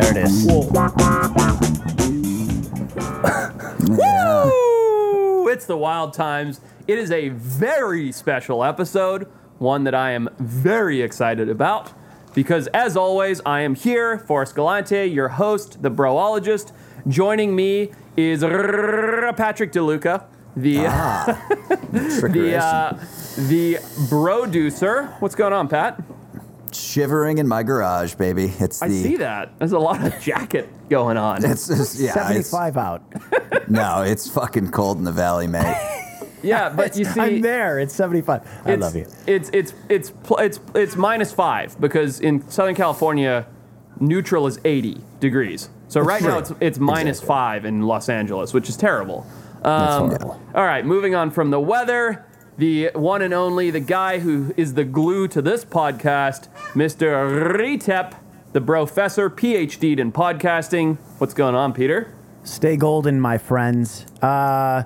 There it is. Woo! It's the Wild Times. It is a very special episode, one that I am very excited about. Because as always, I am here, Forrest Galante, your host, the broologist. Joining me is Patrick DeLuca, the the Trickeration. uh, the broducer. What's going on, Pat? Shivering in my garage, baby. It's the. I see that. There's a lot of jacket going on. It's just, yeah. It's, 75 out. no, it's fucking cold in the valley, mate. Yeah, but you see, I'm there. It's 75. I it's, love you. It's it's it's it's it's minus five because in Southern California, neutral is 80 degrees. So right now it's it's minus Exactly. five in Los Angeles, which is terrible. Um, horrible. All right, moving on from the weather, the one and only, the guy who is the glue to this podcast, Mr. Retep, the professor, PhD'd in podcasting. What's going on, Peter? Stay golden, my friends. Uh,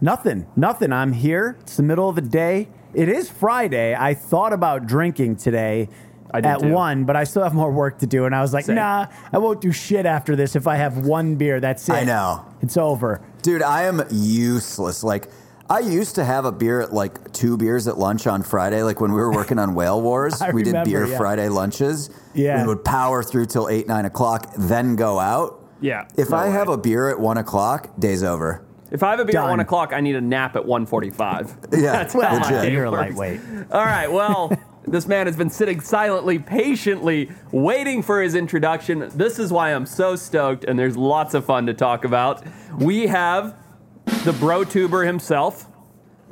nothing. Nothing. I'm here. It's the middle of the day. It is Friday. I thought about drinking today I did at too. one, but I still have more work to do. And I was like, Same. nah, I won't do shit after this if I have one beer. That's it. I know. It's over. Dude, I am useless. Like, I used to have a beer at like two beers at lunch on Friday. Like when we were working on Whale Wars, I we did beer yeah. Friday lunches. Yeah. We would power through till eight, nine o'clock, then go out. Yeah. If no I way. have a beer at one o'clock, day's over. If I have a beer at one o'clock, I need a nap at 1:45. Yeah, That's Well, how my legit. day you're a works. lightweight. All right. Well, this man has been sitting silently, patiently waiting for his introduction. This is why I'm so stoked, and there's lots of fun to talk about. We have the bro tuber himself,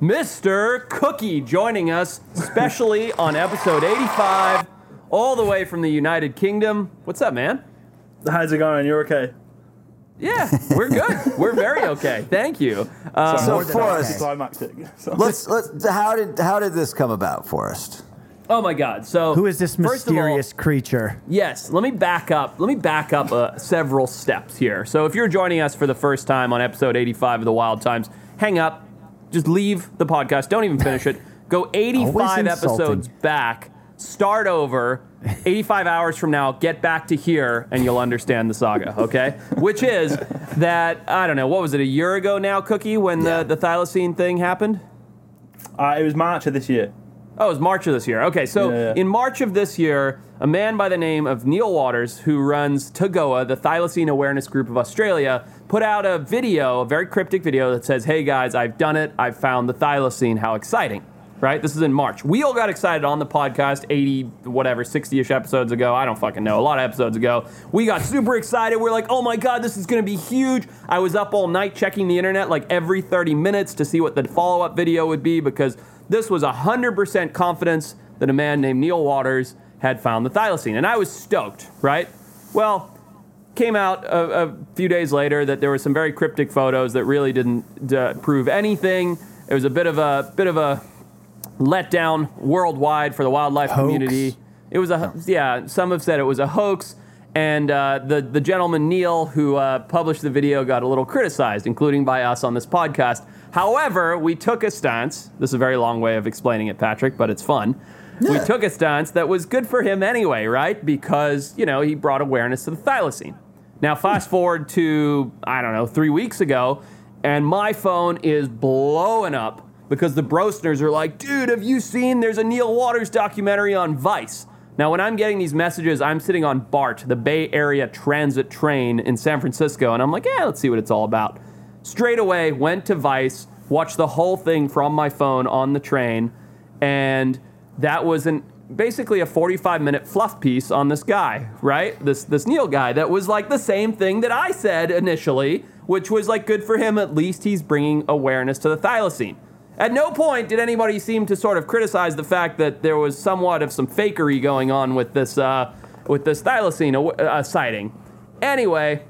Mr. Cookie, joining us, specially on episode 85, all the way from the United Kingdom. What's up, man? How's it going? You're okay. Yeah, we're good. we're very okay. Thank you. Uh, So more than Forrest, okay. Climactic. Let's let's. How did how did this come about, Forrest? Oh my God. So Who is this first of all- mysterious creature? Yes, let me back up. Let me back up uh, several steps here. So, if you're joining us for the first time on episode 85 of the Wild Times, hang up, just leave the podcast. Don't even finish it. Go 85 episodes back, start over. 85 hours from now, get back to here, and you'll understand the saga. Okay, which is that I don't know what was it a year ago now, Cookie, when Yeah. the the thylacine thing happened. Uh, it was March of this year. Oh, it was March of this year. Okay, so Yeah, yeah. in March of this year, a man by the name of Neil Waters, who runs TAGOA, the Thylacine Awareness Group of Australia, put out a video, a very cryptic video that says, Hey guys, I've done it. I've found the thylacine. How exciting. Right? This is in March. We all got excited on the podcast 80, whatever, 60 ish episodes ago. I don't fucking know. A lot of episodes ago. We got super excited. We're like, oh my God, this is going to be huge. I was up all night checking the internet like every 30 minutes to see what the follow up video would be because this was 100% confidence that a man named Neil Waters had found the thylacine. And I was stoked, right? Well, came out a, a few days later that there were some very cryptic photos that really didn't uh, prove anything. It was a bit of a bit of a letdown worldwide for the wildlife Hoax. community. It was a yeah. Some have said it was a hoax, and uh, the the gentleman Neil who uh, published the video got a little criticized, including by us on this podcast. However, we took a stance. This is a very long way of explaining it, Patrick, but it's fun. We took a stance that was good for him anyway, right? Because you know he brought awareness to the thylacine. Now, hmm. fast forward to I don't know three weeks ago, and my phone is blowing up because the Brosners are like, dude, have you seen? There's a Neil Waters documentary on Vice. Now, when I'm getting these messages, I'm sitting on BART, the Bay Area Transit train in San Francisco, and I'm like, yeah, let's see what it's all about. Straight away, went to Vice, watched the whole thing from my phone on the train, and that was an basically a 45 minute fluff piece on this guy, right? This this Neil guy that was like the same thing that I said initially, which was like good for him. At least he's bringing awareness to the thylacine. At no point did anybody seem to sort of criticize the fact that there was somewhat of some fakery going on with this uh, with this thylacine uh, sighting. Anyway,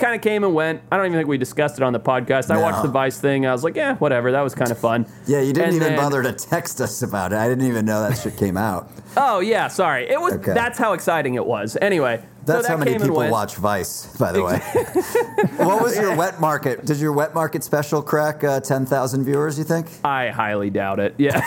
kind of came and went. I don't even think we discussed it on the podcast. I watched the Vice thing. I was like, yeah, whatever. That was kind of fun. Yeah, you didn't And even then- bother to text us about it. I didn't even know that shit came out. Oh yeah, sorry. It was. Okay. That's how exciting it was. Anyway, That's so that how many people watch Vice, by the way. what was your wet market? Did your wet market special crack uh, 10,000 viewers, you think? I highly doubt it. Yeah,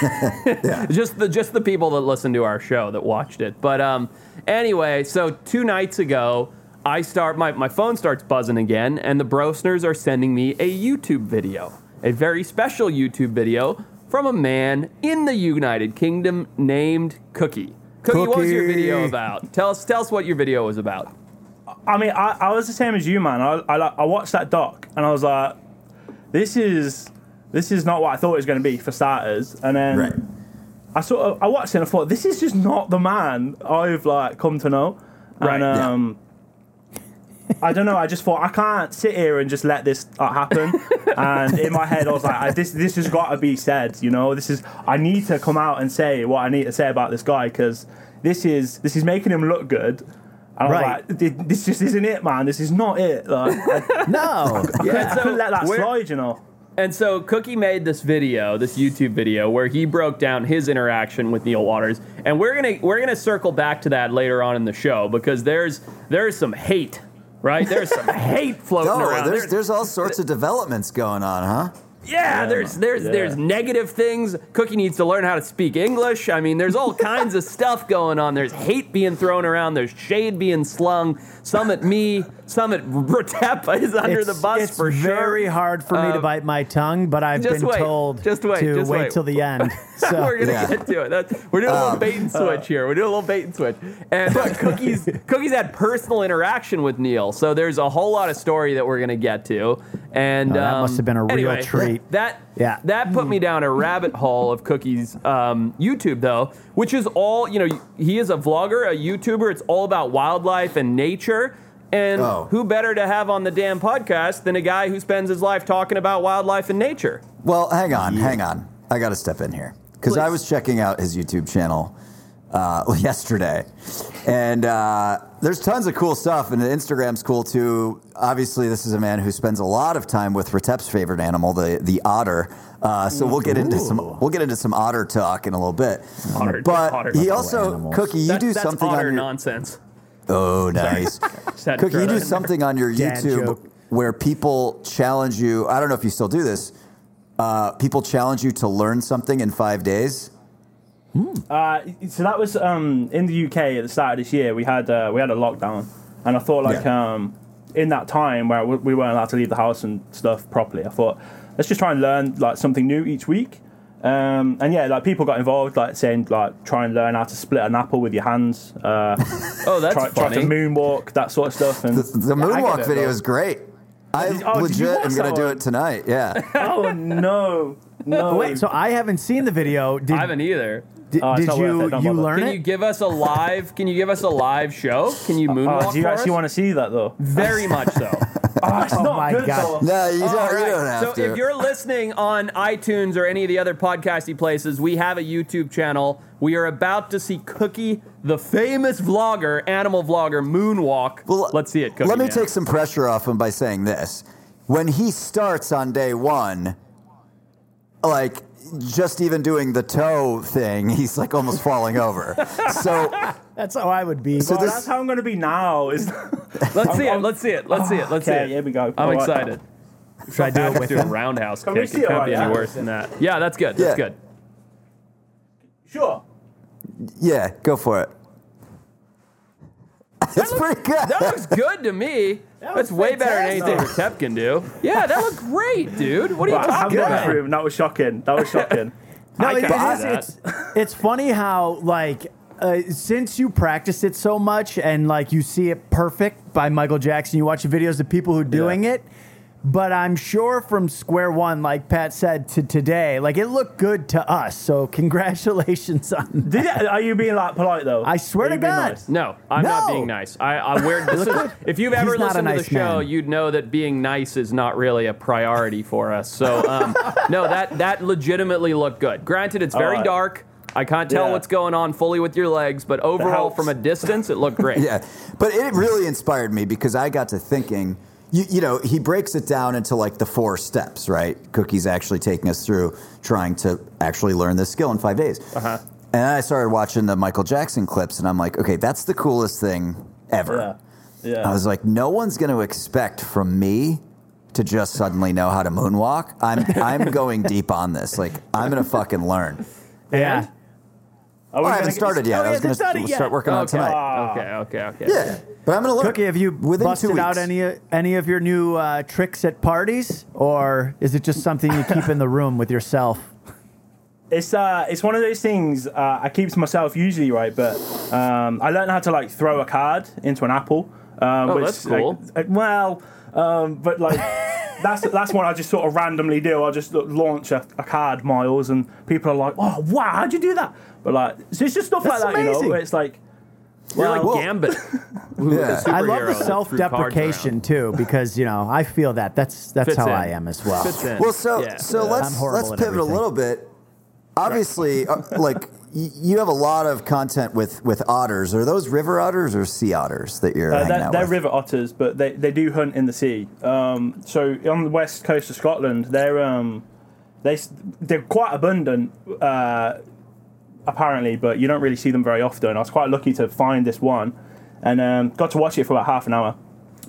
Yeah. just the just the people that listen to our show that watched it. But um, anyway, so two nights ago, I start my, my phone starts buzzing again, and the Brosners are sending me a YouTube video, a very special YouTube video from a man in the United Kingdom named Cookie. Cookie, what was your video about? Tell us tell us what your video was about. I mean, I, I was the same as you, man. I, I I watched that doc and I was like, this is this is not what I thought it was going to be for starters. And then Right. I sort of I watched it and I thought this is just not the man I've like come to know. Right, And yeah. I don't know. I just thought I can't sit here and just let this uh, happen. and in my head, I was like, I, this this has got to be said. You know, this is I need to come out and say what I need to say about this guy because this is this is making him look good. And I was Right. like, this just isn't it, man. This is not it. Like, I, No. I yeah. couldn't let that where- slide, you know. And so Cookie made this video, this YouTube video, where he broke down his interaction with Neil Waters, and we're gonna we're gonna circle back to that later on in the show because there's there's some hate, right? There's some hate floating No, around. there's there's all sorts of developments going on, huh? Yeah, there's there's Yeah. there's negative things. Cookie needs to learn how to speak English. I mean, there's all kinds of stuff going on. There's hate being thrown around. There's shade being slung. Some at me, some at Retep is under it's, the bus it's for sure. It's very hard for me to Um, bite my tongue, but I've been wait, told just wait, to just wait wait. till the end. So we're gonna Yeah. get to it. That's, we're doing a little bait and switch here. We're doing a little bait and switch. And uh, Cookies, Cookies had personal interaction with Neil, so there's a whole lot of story that we're gonna get to. And Oh, that um, must have been a real anyway, treat. That Yeah. that put me down a rabbit hole of Cookies um, YouTube though, which is all you know. He is a vlogger, a YouTuber. It's all about wildlife and nature. And Oh. who better to have on the damn podcast than a guy who spends his life talking about wildlife and nature? Well, hang on, hang on. I got to step in here because I was checking out his YouTube channel uh, yesterday, and uh, there's tons of cool stuff, and Instagram's cool too. Obviously, this is a man who spends a lot of time with Retep's favorite animal, the the otter. Uh, so we'll get into some we'll get into some otter talk in a little bit. Otter- but otter- he also animals. Cookie, you That- do that's something otter on your nonsense. oh nice. Just had to Cookie, you do in something on your Dad YouTube joke. where people challenge you. I don't know if you still do this. Uh, people challenge you to learn something in five days. Uh, so that was um, in the UK at the start of this year. We had uh, we had a lockdown, and I thought like Yeah. um, in that time where we we weren't allowed to leave the house and stuff properly, I thought let's just try and learn like something new each week. Um, and yeah, like people got involved, like saying like try and learn how to split an apple with your hands, uh, Oh, that's try, try to moonwalk, that sort of stuff. And The, the Yeah, I get moonwalk it, video though. is great. I oh, legit am gonna that do it tonight. Yeah. oh no, no. wait, so I haven't seen the video. Did, I haven't either. Did, Oh, did you it, you bother. learn Can it? you give us a live? Can you give us a live show? Can you moonwalk Oh, do you for actually us? want to see that though? Very much so. Oh, it's Oh not my good God. though. no, you don't. All You right. don't have so to. So if you're listening on iTunes or any of the other podcasty places, we have a YouTube channel. We are about to see Cookie, the famous vlogger, animal vlogger, moonwalk. Well, Let's see it. Cookie Let me man. take some pressure off him by saying this: when he starts on day one, like just even doing the toe thing, he's like almost falling over. So That's how I would be. So Well, this- that's how I'm going to be now. Is Let's see it. Let's see it. Let's see it. Let's see Okay, it. here we go. I'm All right. excited. Should I do it with Do a roundhouse Can kick. It it can't be any worse than that. Yeah, that's good. That's Yeah. good. Sure. yeah, go for it. It's pretty good. That looks good to me. That's was way better than anything fantastic. Retep can do. Yeah, that looked great, dude. What are you But I talking haven't about? gone through. That was shocking. That was shocking. No, I it- can it buy is- that. it's it's funny how like uh, since you practice it so much and like you see it perfect by Michael Jackson, you watch the videos of people who are doing it. But I'm sure from square one, like Pat said to today, like it looked good to us. So congratulations on. Did it, are you being like polite though? I swear Are to you being God. nice? No, I'm not No. being nice. I, I wear this is, if you've ever He's not a listened to the show, man. you'd know that being nice is not really a priority for us. So um, no, that that legitimately looked good. Granted, it's very Alright. dark. I can't tell Yeah. what's going on fully with your legs, but overall, helps. from a distance, it looked great. Yeah, but it really inspired me because I got to thinking. You, you know, he breaks it down into like the four steps, right? Cookie's actually taking us through trying to actually learn this skill in five days. Uh-huh. And then I started watching the Michael Jackson clips, and I'm like, okay, that's the coolest thing ever. Yeah. Yeah. I was like, no one's going to expect from me to just suddenly know how to moonwalk. I'm I'm going deep on this. Like, I'm going to fucking learn. Yeah. Are we Oh, I haven't started yet. Oh, I yeah, was going it's not to yet. start working on it Okay. tonight. okay, okay, okay. Yeah, but I'm going to learn. Cookie, have you within busted two out any any of your new uh, tricks at parties, or is it just something you keep in the room with yourself? It's uh, it's one of those things uh, I keep to myself usually, right? But um, I learned how to like throw a card into an apple. Um, Oh, which, that's cool. like, uh, well, um, but like that's that's what I just sort of randomly do. I'll just launch a, a card, Miles, and people are like, "Oh, wow, how'd you do that?" But like, so it's just stuff That's like that, you amazing. know. Where it's like, You're like Well- Gambit. Yeah. I love the self-deprecation too, because you know I feel that that's that's Fits how in. I am as well. Fits in. Well, so Yeah. so I'm let's let's at pivot a little bit. Obviously, uh, like y- you have a lot of content with with otters. Are those river otters or sea otters that you're Uh, they're, they're river otters, but they, they do hunt in the sea. Um, so on the west coast of Scotland, they're um, they they're quite abundant, uh, apparently, but you don't really see them very often. I was quite lucky to find this one, and um, got to watch it for about half an hour.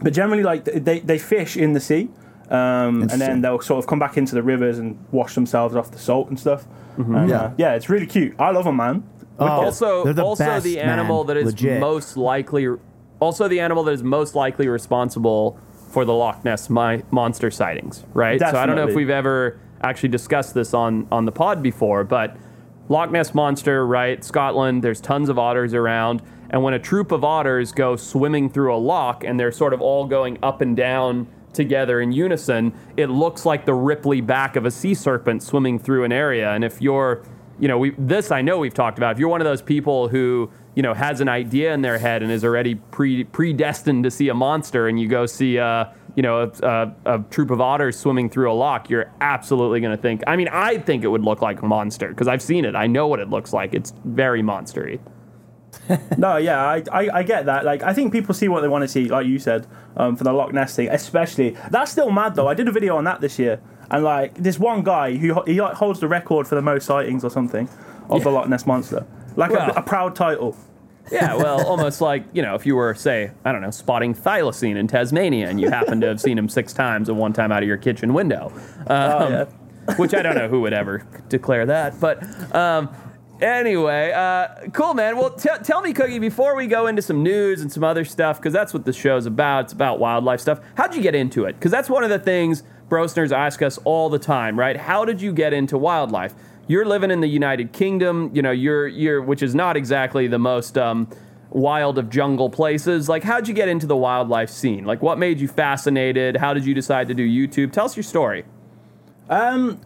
But generally, like they, they fish in the sea, um, and then they'll sort of come back into the rivers and wash themselves off the salt and stuff. And, Yeah. uh, yeah, it's really cute. I love them, man. Oh, also, the also best, the man. animal that is Legit. most likely, also the animal that is most likely responsible for the Loch Ness mi- monster sightings, right? So I don't know if we've ever actually discussed this on on the pod before, but Loch Ness monster, right? Scotland. There's tons of otters around, and when a troop of otters go swimming through a loch and they're sort of all going up and down together in unison, it looks like the ripply back of a sea serpent swimming through an area. And if you're, you know, we, this I know we've talked about. If you're one of those people who, you know, has an idea in their head and is already pre predestined to see a monster, and you go see a, you know, a, a, a troop of otters swimming through a loch, you're absolutely going to think. I mean, I think it would look like a monster because I've seen it. I know what it looks like. It's very monstery. No, yeah, I, I, I get that. Like, I think people see what they want to see, like you said, um, for the Loch Ness thing, especially. That's still mad though. I did a video on that this year, and like this one guy who he like, holds the record for the most sightings or something of the Loch Ness monster, like Well. a, a proud title. Yeah, well, almost like, you know, if you were, say, I don't know, spotting thylacine in Tasmania and you happen to have seen him six times and one time out of your kitchen window. Um, Oh, yeah. Which I don't know who would ever declare that. But um, anyway, uh, cool, man. Well, t- tell me, Cookie, before we go into some news and some other stuff, because that's what the show's about. It's about wildlife stuff. How'd you get into it? Because that's one of the things Brosners ask us all the time, right? How did you get into wildlife? You're living in the United Kingdom, you know, you're you're which is not exactly the most um, wild of jungle places. Like, how'd you get into the wildlife scene? Like, what made you fascinated? How did you decide to do YouTube? Tell us your story. Um,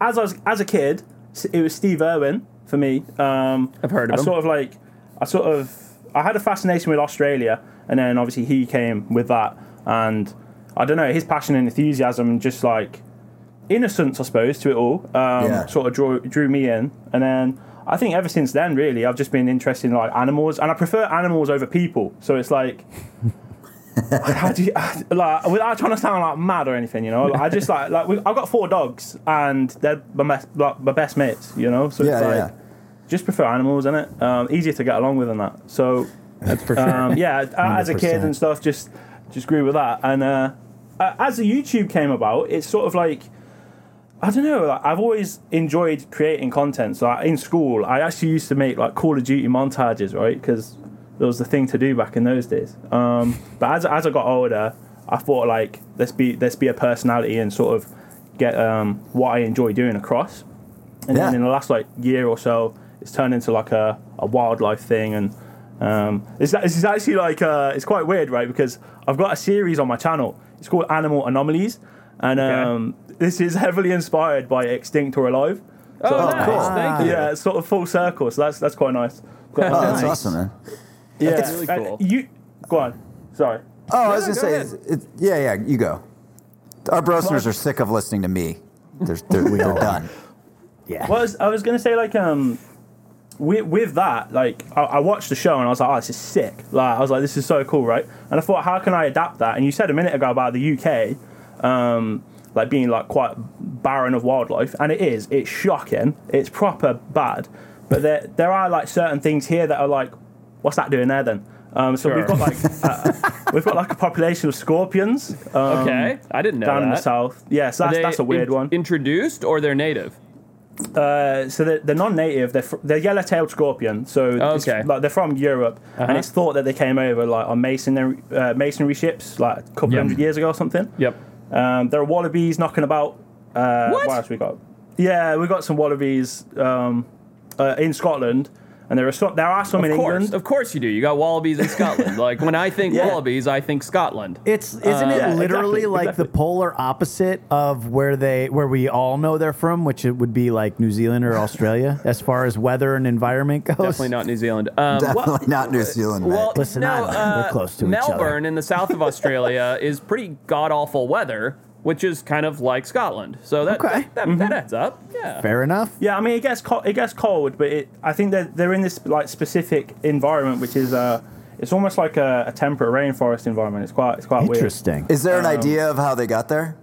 as I was as a kid, it was Steve Irwin for me. Um, I've heard of I him. sort of like, I sort of, I had a fascination with Australia, and then obviously he came with that, and I don't know his passion and enthusiasm, and just like innocence, I suppose, to it all, um, Yeah. sort of drew drew me in, and then. I think ever since then, really, I've just been interested in like animals, and I prefer animals over people. So it's like, how do you, like without trying to sound like mad or anything, you know? Like, I just like like we, I've got four dogs and they're my best, like, my best mates, you know. So Yeah, it's like yeah. just prefer animals, is it? Um, easier to get along with than that. So That's for sure. um, yeah, uh, as a kid and stuff, just just grew with that. And uh, uh, as the YouTube came about, it's sort of like I don't know. Like, I've always enjoyed creating content. So like, in school, I actually used to make like Call of Duty montages, right? Because it was the thing to do back in those days. Um, but as as I got older, I thought like let's be let's be a personality and sort of get um, what I enjoy doing across. And Yeah. then in the last like year or so, it's turned into like a, a wildlife thing and. Um, this, this is actually like uh, it's quite weird, right? Because I've got a series on my channel. It's called Animal Anomalies, and um, this is heavily inspired by Extinct or Alive. Oh, So- nice. cool. Thank you. Yeah, it's sort of full circle. So that's that's quite nice. Got- Oh, that's Nice. awesome, man. Yeah, That's really Uh, cool. you go on. Sorry. Oh, I was no, gonna go say, it, it- yeah, yeah, you go. Our brosners are sick of listening to me. They're, they're, they're done. yeah. Well, I was, I was going to say like um, with, with that like I, I watched the show and I was like, oh, this is sick. Like I was like, this is so cool, right? And I thought, how can I adapt that? And you said a minute ago about the UK, um, like being like quite barren of wildlife, and it is. It's shocking. It's proper bad. But there there are like certain things here that are like, what's that doing there then? Um, so we've got like uh, we've got like a population of scorpions. Um, Okay, I didn't know Down in the south, yeah. So that's that's a weird in- one. Introduced or they're native? Uh, so they're, they're non-native. They're, fr- they're yellow-tailed scorpion. So it's- Okay. like they're from Europe, Uh-huh. and it's thought that they came over like on masonry uh, masonry ships like a couple Yep. hundred years ago or something. Yep. Um, there are wallabies knocking about. Uh, What? else we got? Yeah, we got some wallabies um, uh, in Scotland, and there are some. There are some Of in course, England. of course you do. You got wallabies in Scotland. like when I think Yeah. wallabies, I think Scotland. It's isn't it yeah, literally exactly, like exactly. the polar opposite of where they where we all know they're from, which it would be like New Zealand or Australia as far as weather and environment goes. Definitely not New Zealand. Um, Definitely well- not New Zealand, mate. Well, Listen, no, I don't know. uh, They're close to each other. Melbourne in the south of Australia is pretty god awful weather, which is kind of like Scotland. So that Okay. that, that, that adds up. Yeah. Fair enough. Yeah, I mean it gets co- it gets cold, but it, I think that they're in this like specific environment, which is uh, it's almost like a, a temperate rainforest environment. It's quite it's quite weird. Interesting. Is there an um, idea of how they got there?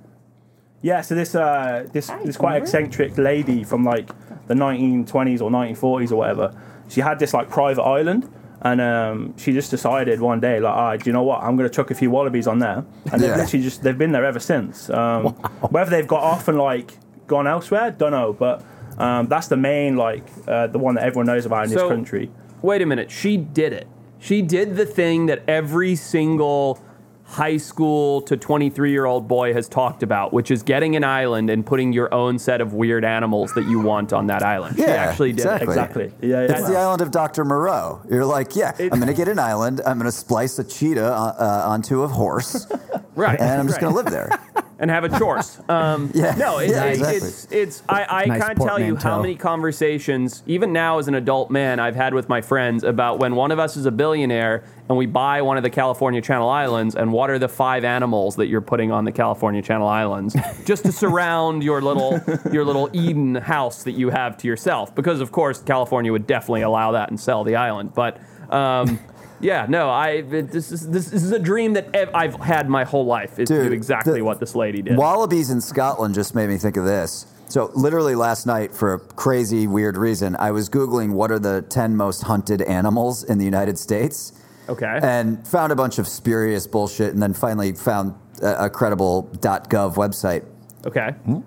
Yeah, so this uh, this this quite eccentric lady from like the 1920s or 1940s or whatever, she had this like private island, and um, she just decided one day like, ah, do you know what? I'm going to chuck a few wallabies on there, and they've Yeah. literally just they've been there ever since. Um, Whether they've got off and like gone elsewhere, don't know, but um, that's the main like uh, the one that everyone knows about in So- this country. Wait a minute. She did it. She did the thing that every single high school to 23 year old boy has talked about, which is getting an island and putting your own set of weird animals that you want on that island. she Yeah, actually did exactly. Exactly. Yeah, yeah. It's the island of Dr. Moreau. You're like, yeah, I'm going to get an island. I'm going to splice a cheetah uh, uh, onto a horse, Right. and I'm just right. going to live there. and have a chores. Um, Yeah, No, it, yeah, it- exactly. it's it's. I, I Nice can't tell you how many conversations, even now as an adult man, I've had with my friends about when one of us is a billionaire and we buy one of the California Channel Islands, and what are the five animals that you're putting on the California Channel Islands just to surround your little your little Eden house that you have to yourself? Because of course California would definitely allow that and sell the island, but. Um, Yeah, no, I it- this is this is a dream that ev- I've had my whole life. Is Dude, do exactly the- what this lady did. Wallabies in Scotland just made me think of this. So, literally last night, for a crazy, weird reason, I was Googling what are the 10 most hunted animals in the United States. Okay. And found a bunch of spurious bullshit, and then finally found a, a credible .gov website. Okay. Hmm?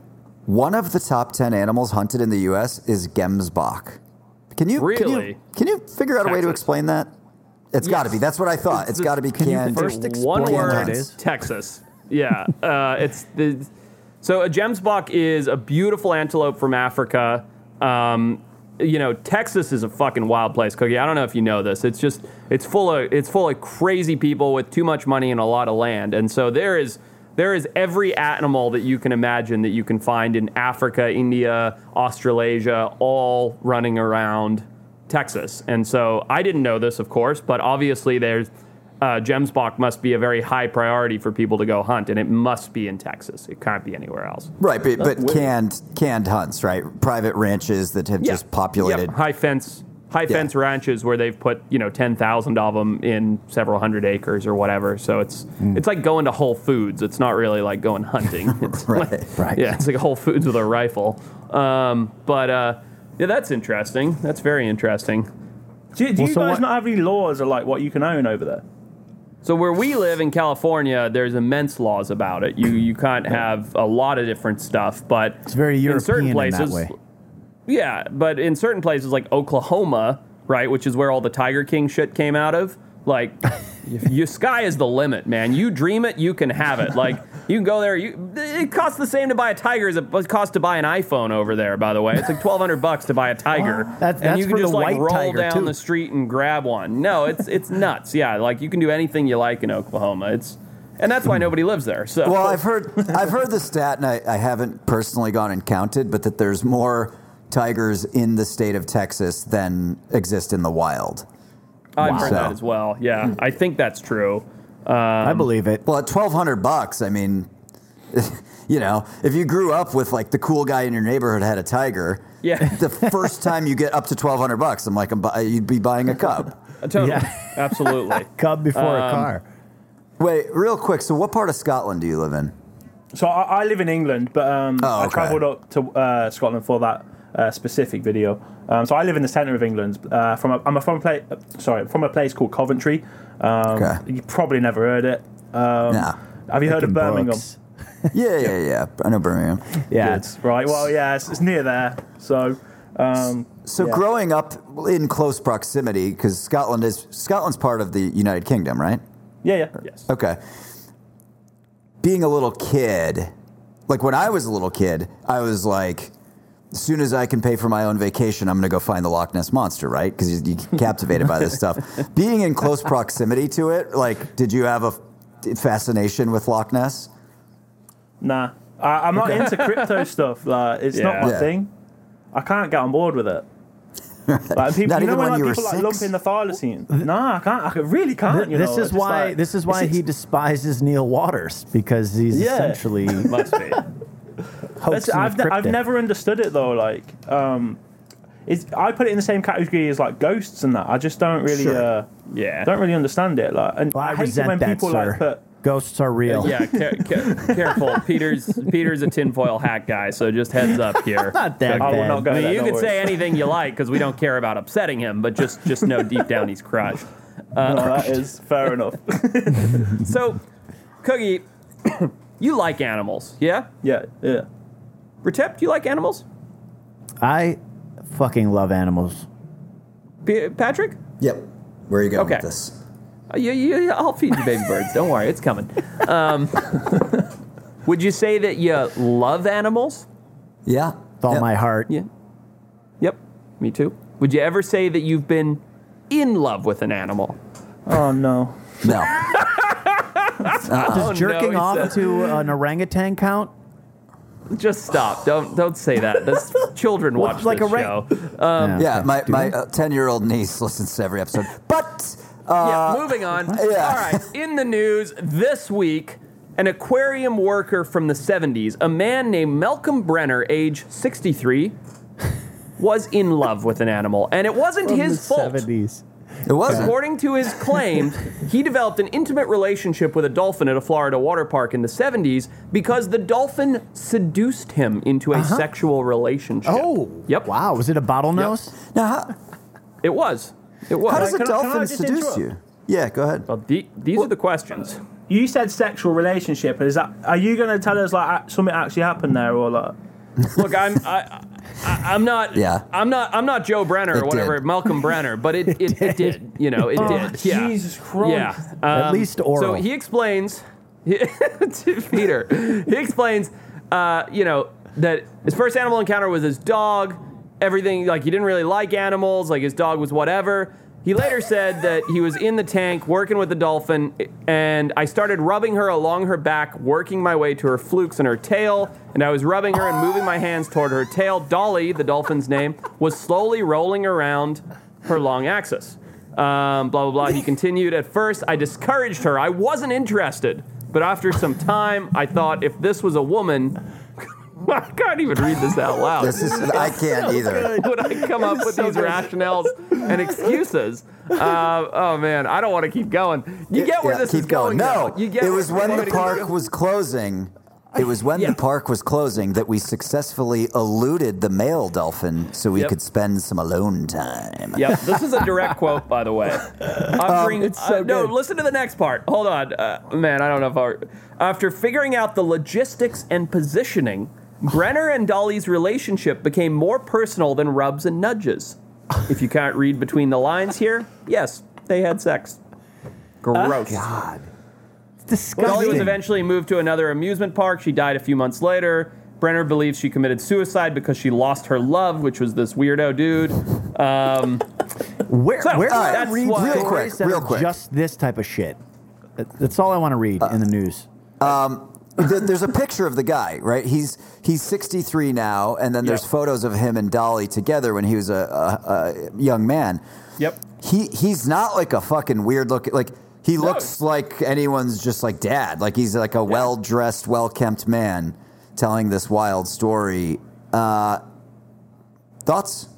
One of the top 10 animals hunted in the U.S. is Gemsbok. Can you, Can Really? you, can you figure out a way to Texas. explain that? It's got to be. That's what I thought. It's It's- got to be can you canned. first It's explain one what word. it is? Texas. Yeah. Uh, it's the so a gemsbok is a beautiful antelope from Africa. Um, you know, Texas is a fucking wild place, Cookie. I don't know if you know this. It's just it's full of it's full of crazy people with too much money and a lot of land, and so there is there is every animal that you can imagine that you can find in Africa, India, Australasia, all running around Texas. And so I didn't know this, of course, but obviously there's uh, Gemsbok must be a very high priority for people to go hunt, and it must be in Texas. It can't be anywhere else. Right, but, but canned canned hunts, right? Private ranches that have just populated. Yep, high fence, high Yeah. fence ranches where they've put you know ten thousand of them in several hundred acres or whatever. So it's Hmm. it's like going to Whole Foods. It's not really like going hunting. It's Right, like- right. Yeah, it's like Whole Foods with a rifle. Um, but uh, yeah, that's interesting. That's very interesting. Do, do Well, you so guys what- not have any laws of like what you can own over there? So where we live in California, there's immense laws about it. You you can't have a lot of different stuff, but It's very in European certain in that places. way. Yeah, but in certain places like Oklahoma, right, which is where all the Tiger King shit came out of, like your sky is the limit, man. You dream it, you can have it. Like you can go there. You it costs the same to buy a tiger as it costs to buy an iPhone over there. By the way, it's like twelve hundred bucks to buy a tiger, That's- and that's you can for just the like white roll down too. the street and grab one. No, it's it's nuts. Yeah, like you can do anything you like in Oklahoma. It's and that's why nobody lives there. So Well, I've heard I've heard the stat, and I, I haven't personally gone and counted, but that there's more tigers in the state of Texas than exist in the wild. I've Wow. heard that as well. Yeah, I think that's true. I believe it. Well, at twelve hundred bucks, I mean, you know, if you grew up with like the cool guy in your neighborhood had a tiger, Yeah. the first time you get up to twelve hundred bucks, I'm like, I'm bu- you'd be buying a cub. Totally, Yeah. absolutely. Cub before a Um, car. Wait, real quick. So, what part of Scotland do you live in? So I, I live in England, but um, Oh, I travelled up to uh, Scotland for that uh, specific video. Um, so I live in the centre of England. Uh, from a, I'm a, from a place, sorry, from a place called Coventry. Um, Okay. You probably never heard it. Um, Nah. Have you heard of Birmingham? Yeah, yeah, yeah. I know Birmingham. Yeah, Good. Right. Well, yeah, it's, it's near there. So, um, So Yeah. growing up in close proximity, because Scotland is Scotland's part of the United Kingdom, right? yeah, yeah. Yes. Okay. Being a little kid, like when I was a little kid, I was like, as soon as I can pay for my own vacation, I'm going to go find the Loch Ness monster, right? Because you, you get captivated by this stuff. Being in close proximity to it, like, did you have a fascination with Loch Ness? Nah, I, I'm not into crypto stuff. Like, it's not my Yeah. thing. I can't get on board with it. Like people, Not you know when when like, you were people like six? lump in the thylacine? Nah, I can't. I really can't. You this know, is why like- this is why it's he despises Neil Waters because he's Yeah. essentially Must be. Hoaxing I've, with ne- I've never understood it though. Like, um, it's, I put it in the same category as like ghosts and that. I just don't really, Sure. uh, Yeah. don't really understand it. Like, and Well, I, I, hate it resent when that, people sir. like put. Ghosts are real. Yeah, ca- ca- careful. Peter's Peter's a tinfoil hat guy, so just heads up here. Not that I will bad. not go I mean, there, you don't can worry. say anything you like because we don't care about upsetting him, but just just know deep down he's crushed. No, that is fair enough. So, Cookie, you like animals, yeah? yeah, yeah. Retep, do you like animals? I fucking love animals. P- Patrick? Yep. Where are you going Okay. with this? Uh, you, you, I'll feed you baby birds. Don't worry, it's coming. Um, would you say that you love animals? Yeah. With all Yep. my heart. Yeah. Yep. Me too. Would you ever say that you've been in love with an animal? Oh no. No. Does Oh, jerking no, off said- to an orangutan count? Just stop. Don't don't say that. That's children Well, watch like this a ra- show. Yeah, okay. my, my they? uh, 10 year old niece listens to every episode. But, uh, yeah, moving on. yeah. All right, in the news this week, an aquarium worker from the 70s, a man named Malcolm Brenner, age 63, was in love with an animal, and it wasn't his fault. 70s. It wasn't. According to his claims, he developed an intimate relationship with a dolphin at a Florida water park in the 70s because the dolphin seduced him into a uh-huh. sexual relationship. Oh. Yep. Wow. Was it a bottlenose? Now, how, It was. It was. how does a Can I- can I dolphin seduce you? Yeah, go ahead. well, the, these are the questions. You said sexual relationship. Is that? Are you going to tell us like something actually happened there or like? Look, I'm I, I, I'm not. Yeah. I'm not. I'm not Joe Brenner It or whatever, did. Malcolm Brenner, but it it, it did. You know, it did. Yeah. Jesus Christ. Yeah. At Um, least oral. So he explains to Peter. He explains, uh, you know, that his first animal encounter was his dog. Everything like he didn't really like animals. Like his dog was whatever. He later said that he was in the tank working with the dolphin, and I started rubbing her along her back, working my way to her flukes and her tail, and I was rubbing her and moving my hands toward her tail. Dolly, the dolphin's name, was slowly rolling around her long axis. Um, blah blah blah. He continued. At first, I discouraged her. I wasn't interested, but after some time, I thought if this was a woman, I can't even read this out loud. This is, I can't either. would I come up with these rationales and excuses? Uh, oh man, I don't want to keep going. You get where Yeah, this keep is going. No, you get it where- was when the it park was closing. It was when Yeah. the park was closing that we successfully eluded the male dolphin so we Yep. could spend some alone time. Yep, this is a direct quote, by the way. Offering, it's so uh, no, listen to the next part. Hold on, uh, man. I don't know if I. After figuring out the logistics and positioning, Brenner and Dolly's relationship became more personal than rubs and nudges. If you can't read between the lines here, yes, they had sex. Gross. God. It's Dolly was disgusting. eventually moved to another amusement park. She died a few months later. Brenner believes she committed suicide because she lost her love, which was this weirdo dude. Um, Where, So, where do I right, read that's why- stories Real quick, that real are quick. just this type of shit? That- That's all I want to read in the news. Th- There's a picture of the guy, right? He's he's 63 now, and then there's Yep. photos of him and Dolly together when he was a, a, a young man. yep. He he's not like a fucking weird looking like he looks like anyone's just like dad. Like he's like a well dressed, well kempt man telling this wild story. Uh, thoughts?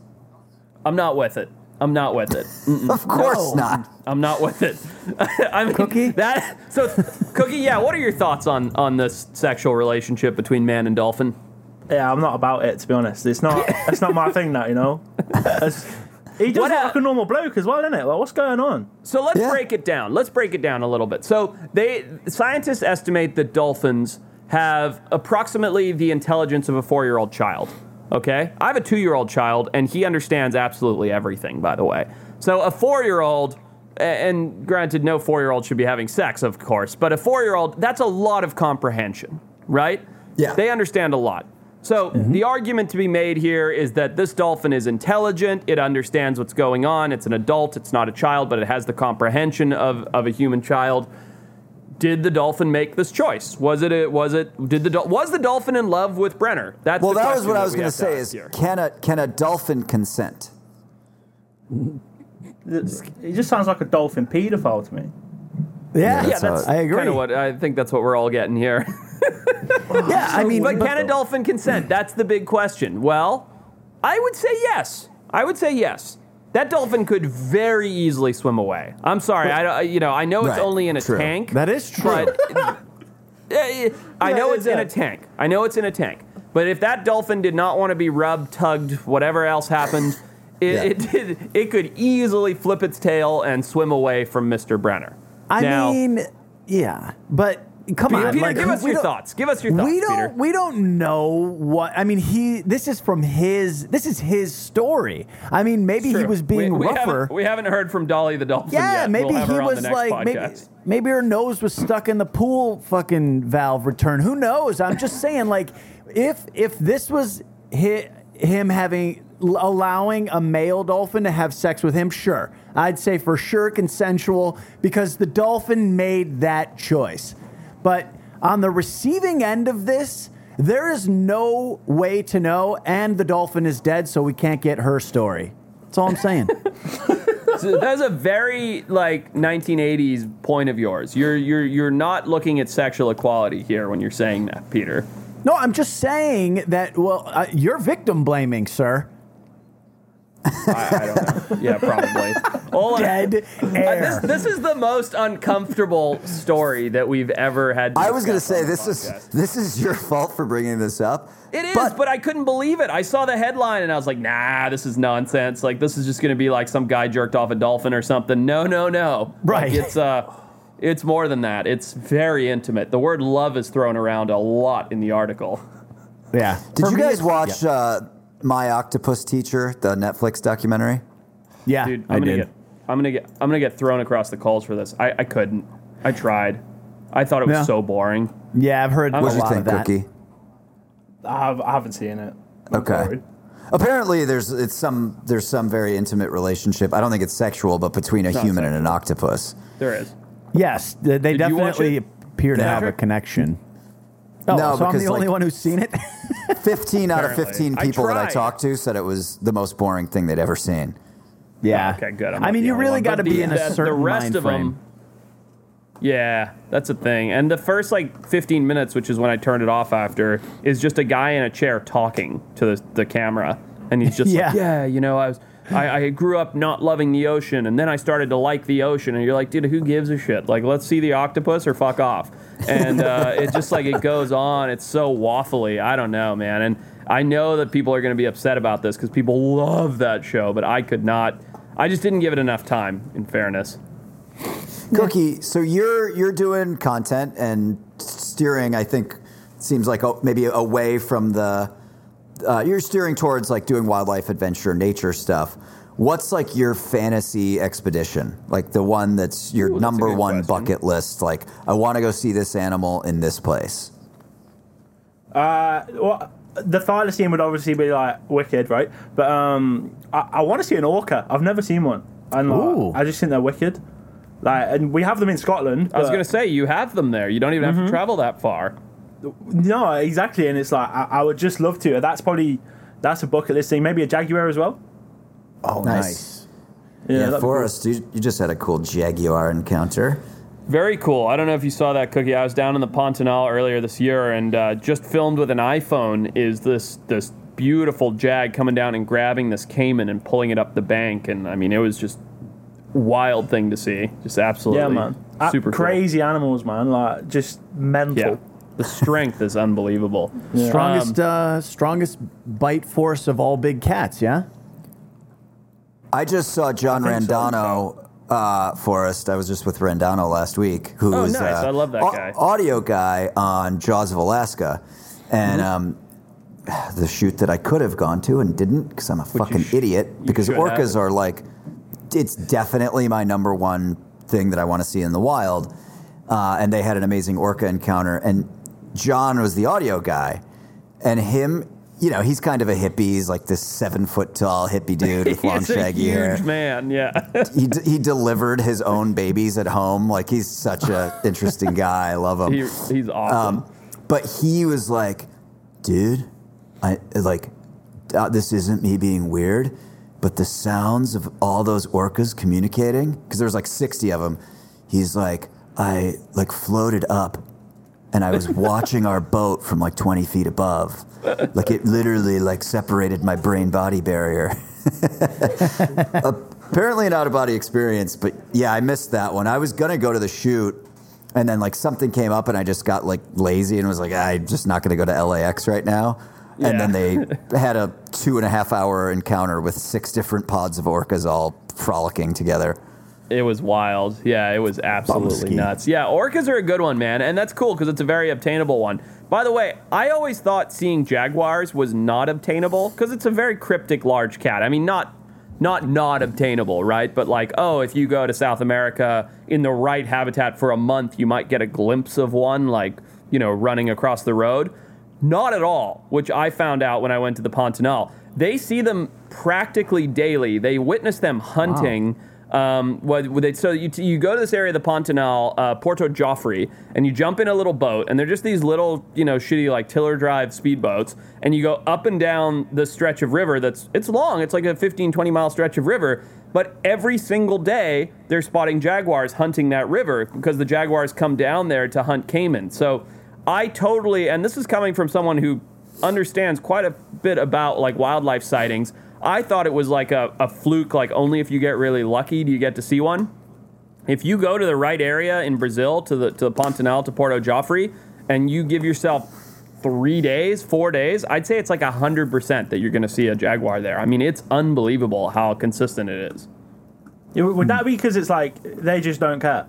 I'm not with it. I'm not with it. Mm-mm. Of course No. not. I'm not with it. I mean, Cookie? That so, Cookie. Yeah. What are your thoughts on on this sexual relationship between man and dolphin? Yeah, I'm not about it to be honest. It's not. it's not my thing. That you know. It's- he does What look a- like a normal bloke as well, isn't it? Like, what's going on? So let's Yeah. break it down. Let's break it down a little bit. So they scientists estimate that dolphins have approximately the intelligence of a four year old child. Okay? I have a two year old child, and he understands absolutely everything, by the way. So a four year old, and granted, no four year old should be having sex, of course, but a four year old, that's a lot of comprehension, right? Yeah. They understand a lot. So mm-hmm. the argument to be made here is that this dolphin is intelligent. It understands what's going on. It's an adult. It's not a child, but it has the comprehension of, of a human child. Did the dolphin make this choice? Was it? A, was it? Did the dol- was the dolphin in love with Brenner? That's Well, the that was what I was going to say is here. can a can a dolphin consent? It just sounds like a dolphin paedophile to me. Yeah, yeah, That's that's I agree. kind of what I think. That's what we're all getting here. yeah, I mean, But can a dolphin consent? That's the big question. Well, I would say yes. I would say yes. That dolphin could very easily swim away. I'm sorry. I, you know, I know it's Right, only in a true. tank. that is true. But Eh, I know it's in a tank. I know it's in a tank. But if that dolphin did not want to be rubbed, tugged, whatever else happened, it, Yeah. it did. It could easily flip its tail and swim away from Mr. Brenner. I Now- mean, yeah, but come Peter, on, Peter, like, give us your thoughts. Give us your thoughts, we don't Peter. we don't know what I mean he this is from his this is his story. I mean maybe he was being we, we rougher. Haven't, we haven't heard from Dolly the dolphin yeah, yet. maybe we'll he was like maybe podcast. maybe her nose was stuck in the pool fucking valve return. Who knows? I'm just saying like if if this was hi, him having allowing a male dolphin to have sex with him, sure. I'd say for sure consensual because the dolphin made that choice. But on the receiving end of this, there is no way to know, and the dolphin is dead, so we can't get her story. That's all I'm saying. So that's a very like 1980s point of yours. You're you're you're not looking at sexual equality here when you're saying that, Peter. no, I'm just saying that, well, uh, you're victim blaming, sir. I, I don't know. Yeah, probably. All Dead Uh, air. this, this is the most uncomfortable story that we've ever had. To I was going to say this the is this is your fault for bringing this up. It is, but, I couldn't believe it. I saw the headline and I was like, "Nah, this is nonsense. Like this is just going to be like some guy jerked off a dolphin or something." No, no, no. Like, Right. it's uh, it's more than that. It's very intimate. The word love is thrown around a lot in the article. yeah. did For you me, guys it's- watch uh, My Octopus Teacher, the Netflix documentary? Yeah, Dude, I I'm gonna did. get I'm gonna get I'm gonna get thrown across the coals for this. I, I couldn't. I tried. I thought it was Yeah. so boring. yeah, I've heard a What did you lot think, that. Cookie? I, have, I haven't seen it. I'm Okay. sorry. Apparently, there's it's some there's some very intimate relationship. I don't think it's sexual, but between a not human and an octopus. There is. Yes, th- they Did you watch definitely it? appear to Yeah. have a connection. Oh, No, so I'm because, the only like- one who's seen it. 15 out of Apparently. 15 I people that I tried. talked to said it was the most boring thing they'd ever seen. yeah. Oh, okay, good. I'm I not mean, the you only really one. got to But be the- in a the- certain the rest mind of frame. them. Yeah, that's a thing. And the first like 15 minutes, which is when I turned it off after, is just a guy in a chair talking to the, the camera, and he's just Yeah. like, "Yeah, you know, I was." I, I grew up not loving the ocean, and then I started to like the ocean. And you're like, dude, who gives a shit? Like, let's see the octopus or fuck off. And uh, it just like it goes on. It's so waffly. I don't know, man. And I know that people are going to be upset about this because people love that show, but I could not. I just didn't give it enough time. In fairness. Cookie, so you're you're doing content and steering. I think seems like oh, maybe away from the. Uh, you're steering towards like doing wildlife adventure, nature stuff. What's like your fantasy expedition? Like the one that's your Ooh, that's number good one question. bucket list. Like I want to go see this animal in this place. Uh, well, the thylacine would obviously be like wicked, right? But um, I, I want to see an orca. I've never seen one, and like, Ooh. I just think they're wicked. Like, and we have them in Scotland. I was but- gonna say you have them there. You don't even have to travel that far. No, exactly, and it's like I, I would just love to. That's probably that's a bucket list thing. Maybe a jaguar as well. Oh, Nice. Yeah, Yeah, that'd be Forrest, you, you just had a cool jaguar encounter. Very cool. I don't know if you saw that cookie. I was down in the Pantanal earlier this year and uh, just filmed with an iPhone. Is this this beautiful jag coming down and grabbing this caiman and pulling it up the bank? And I mean, it was just wild thing to see. Just absolutely, Yeah, man. Uh, super cool. crazy animals, man. Like just mental. Yeah, the strength is unbelievable. Strongest, Um, uh, strongest bite force of all big cats. Yeah. I just saw John I think so, Randano uh, Forrest. I was just with Rendano last week, who Oh, was nice. uh, I love that au- guy. audio guy on Jaws of Alaska, and Mm-hmm. um, the shoot that I could have gone to and didn't because I'm a fucking sh- idiot. Because should have. orcas are like, it's definitely my number one thing that I want to see in the wild. Uh, and they had an amazing orca encounter, and John was the audio guy, and him. You know, he's kind of a hippie. He's like this seven foot tall hippie dude with long He's a shaggy huge hair man. Yeah. he, d- he delivered his own babies at home. Like he's such a interesting guy. I love him. he, he's awesome. Um, but he was like, dude, I like uh, this isn't me being weird, but the sounds of all those orcas communicating because there's like 60 of them. He's like, I like floated up and I was watching our boat from like 20 feet above. Like it literally like separated my brain body barrier. Apparently an out of body experience, but yeah, I missed that one. I was gonna go to the shoot, and then like something came up, and I just got like lazy and was like, ah, I'm just not gonna go to LAX right now. And then they had a two and a half hour encounter with six different pods of orcas all frolicking together. It was wild. Yeah, it was absolutely Bumski. nuts. Yeah, orcas are a good one, man, and that's cool because it's a very obtainable one. By the way, I always thought seeing jaguars was not obtainable because it's a very cryptic large cat. I mean, not not not obtainable, right? But like, oh, if you go to South America in the right habitat for a month, you might get a glimpse of one, like you know, running across the road. Not at all, which I found out when I went to the Pantanal. They see them practically daily. They witness them hunting. Um, they, so you, you go to this area of the Pantanal, uh, Porto Joffre, and you jump in a little boat, and they're just these little, you know, shitty like tiller drive speedboats, and you go up and down the stretch of river that's it's long. It's like a 15, 20 mile stretch of river. But every single day, they're spotting jaguars hunting that river because the jaguars come down there to hunt caiman. So I totally, and this is coming from someone who understands quite a bit about like wildlife sightings. I thought it was like a, a fluke, like only if you get really lucky do you get to see one. If you go to the right area in Brazil, to the to the Pantanal, to Porto Joffre, and you give yourself three days, four days, I'd say it's like hundred percent that you're going to see a jaguar there. I mean, it's unbelievable how consistent it is. Would that be because it's like they just don't care?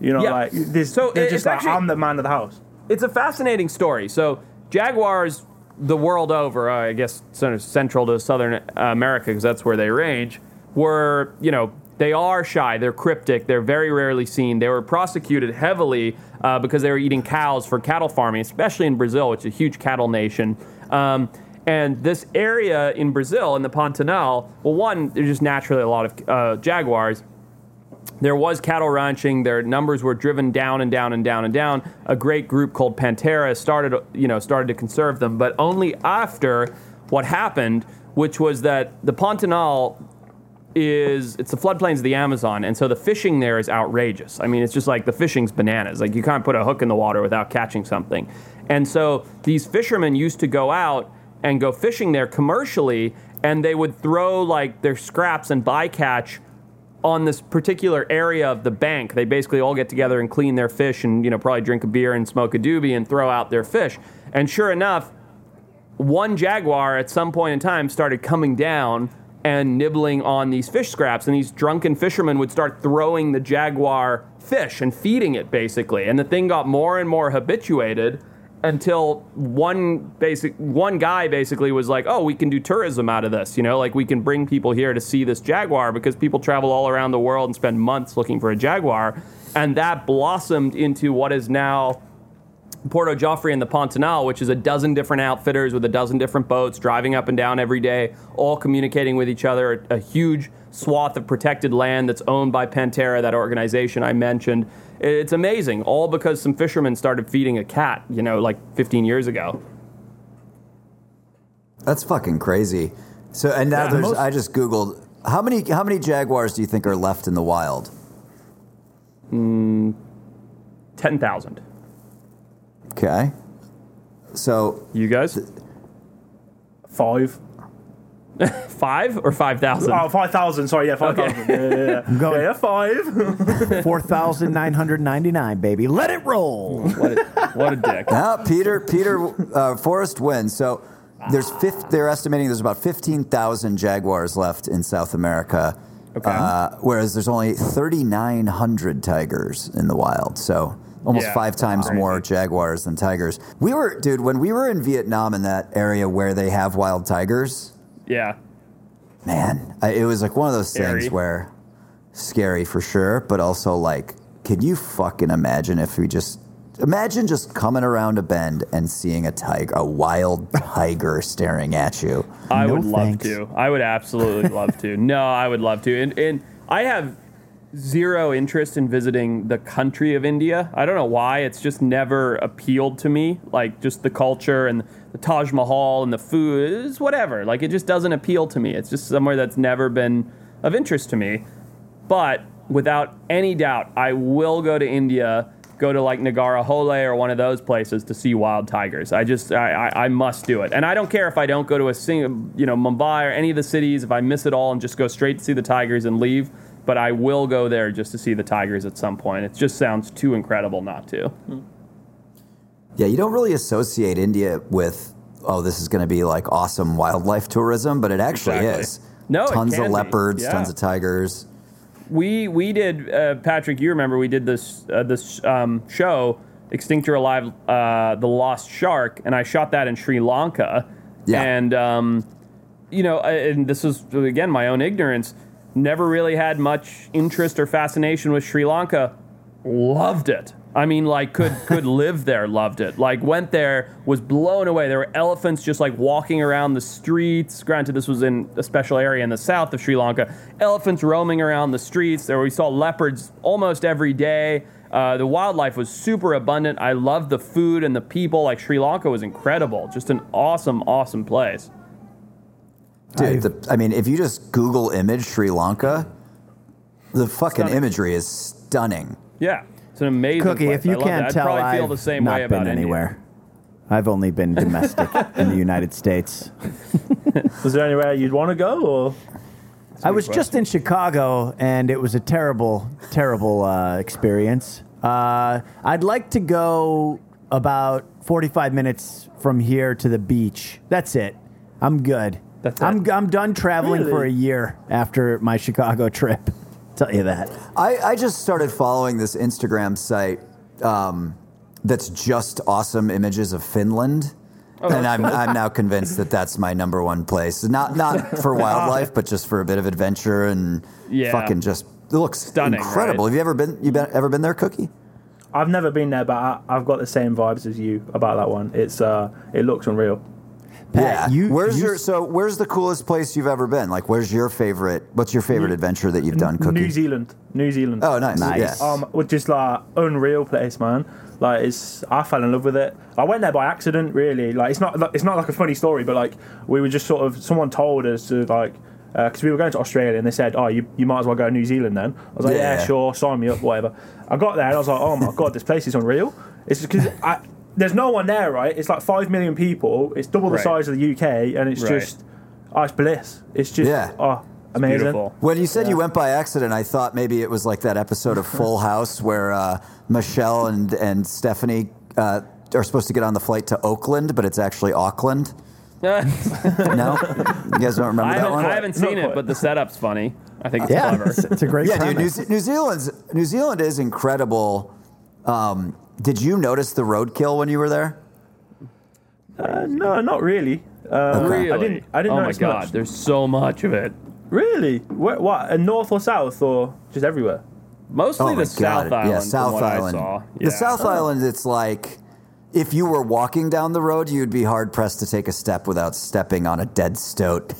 You know, Yeah. like this, So they're it- just like actually- I'm the man of the house. it's a fascinating story. So jaguars, the world over, uh, I guess sort of central to southern America because that's where they range, were you know they are shy, they're cryptic, they're very rarely seen. They were prosecuted heavily uh, because they were eating cows for cattle farming, especially in Brazil, which is a huge cattle nation. Um, and this area in Brazil, in the Pantanal, well, one, there's just naturally a lot of uh, jaguars there was cattle ranching. Their numbers were driven down and down and down and down. A great group called Panthera started, you know, started to conserve them, but only after what happened, which was that the Pantanal is it's the floodplains of the Amazon, and so the fishing there is outrageous. I mean, it's just like the fishing's bananas. Like you can't put a hook in the water without catching something. And so these fishermen used to go out and go fishing there commercially, and they would throw like their scraps and bycatch on this particular area of the bank. They basically all get together and clean their fish, and you know probably drink a beer and smoke a doobie and throw out their fish. And sure enough, one jaguar at some point in time started coming down and nibbling on these fish scraps and these drunken fishermen would start throwing the jaguar fish and feeding it basically and the thing got more and more habituated until one basic one guy basically was like oh we can do tourism out of this you know like we can bring people here to see this jaguar because people travel all around the world and spend months looking for a jaguar and that blossomed into what is now Porto Joffre and the Pantanal, which is a dozen different outfitters with a dozen different boats driving up and down every day, all communicating with each other. A, huge swath of protected land that's owned by Panthera, that organization I mentioned. It's amazing, all because some fishermen started feeding a cat, you know, like 15 years ago. That's fucking crazy. So and now Yeah. there's Most- I just googled how many how many jaguars do you think are left in the wild? Mm, 10,000. Okay. So You guys? Five. Five or 5,000? Oh, 5,000. Sorry, yeah, 5,000. Yeah, yeah, yeah. I'm going Yeah, yeah, five. 4,999, baby. Let it roll. What a, what a dick. now Peter Peter uh, Forrest wins. So there's fifth, they're estimating there's about fifteen thousand jaguars left in South America. Okay. Uh, whereas there's only 3,900 tigers in the wild. So almost Yeah, five times crazy. more jaguars than tigers. We were, dude, when we were in Vietnam in that area where they have wild tigers, yeah. man, I, it was like one of those Scary. things where scary for sure, but also like, can you fucking imagine if we just imagine just coming around a bend and seeing a tiger, a wild tiger staring at you? I No would love to. I would absolutely love to. No, I would love to. And, and I have zero interest in visiting the country of India. I don't know why. It's just never appealed to me. Like just the culture and the Taj Mahal and the food is whatever. Like it just doesn't appeal to me. It's just somewhere that's never been of interest to me. But without any doubt, I will go to India, go to like Nagarhole or one of those places to see wild tigers. I just, I, I, I must do it. And I don't care if I don't go to a sing, you know, Mumbai or any of the cities, if I miss it all and just go straight to see the tigers and leave. But I will go there just to see the tigers at some point. It just sounds too incredible not to. Yeah, you don't really associate India with, oh, this is going to be like awesome wildlife tourism, but it actually Exactly. is. No, it tons of leopards, Yeah. tons of tigers. We we did uh, Patrick. You remember we did this uh, this um, show Extinct or Alive, uh, the Lost Shark, and I shot that in Sri Lanka. Yeah. And um, you know, I- and this was again my own ignorance. Never really had much interest or fascination with Sri Lanka. Loved it. I mean, like could could live there. Loved it. Like went there, was blown away. There were elephants just like walking around the streets. Granted, this was in a special area in the south of Sri Lanka. Elephants roaming around the streets. There we saw leopards almost every day. Uh, the wildlife was super abundant. I loved the food and the people. Like Sri Lanka was incredible. Just an awesome, awesome place. Dude, the, I mean, if you just Google image Sri Lanka, the fucking Stunning. imagery is stunning. Yeah, it's an amazing Cookie, place. if you I can't that. Tell, I've feel the same not way been about India. anywhere. I've only been domestic in the United States. Was there anywhere you'd want to go, or I was just in Chicago, and it was a terrible, terrible uh, experience. Uh, I'd like to go about 45 minutes from here to the beach. That's it. I'm good. That's I'm. I'm done traveling for a year after my Chicago trip. Tell you that. I, I just started following this Instagram site um, that's just awesome images of Finland. Oh, and I'm, I'm now convinced that that's my number one place. Not not for wildlife, but just for a bit of adventure and Yeah. fucking just it looks Stunning, incredible. right? Have you ever been you been ever been there, Cookie? I've never been there, but I, I've got the same vibes as you about that one. It's uh, it looks unreal. Pat, you- where's you your so where's the coolest place you've ever been? Like where's your favorite what's your favorite adventure that you've done, Cookie? New Zealand, New Zealand. Oh nice. Nice. Yeah. Um, which is like unreal place, man. Like it's, I fell in love with it. I went there by accident, really. Like it's not, like- it's not like a funny story, but like we were just sort of, someone told us to like, because we were going to Australia and they said, oh, you, you might as well go to New Zealand then. I was like, yeah, Yeah. sure, sign me up, whatever. I got there and I was like, oh my god, this place is unreal. It's because I, there's no one there, right? It's like five million people. It's double the Right. size of the UK, and it's Right. just, oh, it's bliss. It's just, Yeah. oh, amazing. Beautiful. When you said you went by accident, I thought maybe it was like that episode of Full House where uh, Michelle and, and Stephanie uh, are supposed to get on the flight to Oakland, but it's actually Auckland. No? you guys don't remember that haven't, one? I haven't seen it, but the setup's funny. I think it's Yeah, clever. it's, it's a great Yeah, dude, New, premise. Ze- New Zealand's New Zealand is incredible. Um, did you notice the roadkill when you were there? Uh, no, not really. Uh, Really? I didn't. I didn't oh my god, much. there's so much of it. Really? Where, what? Uh, north or south or just everywhere? Mostly Oh the South God. Island. Yeah, from South what Island. I saw. The Yeah. South Island, it's like if you were walking down the road, you'd be hard pressed to take a step without stepping on a dead stoat.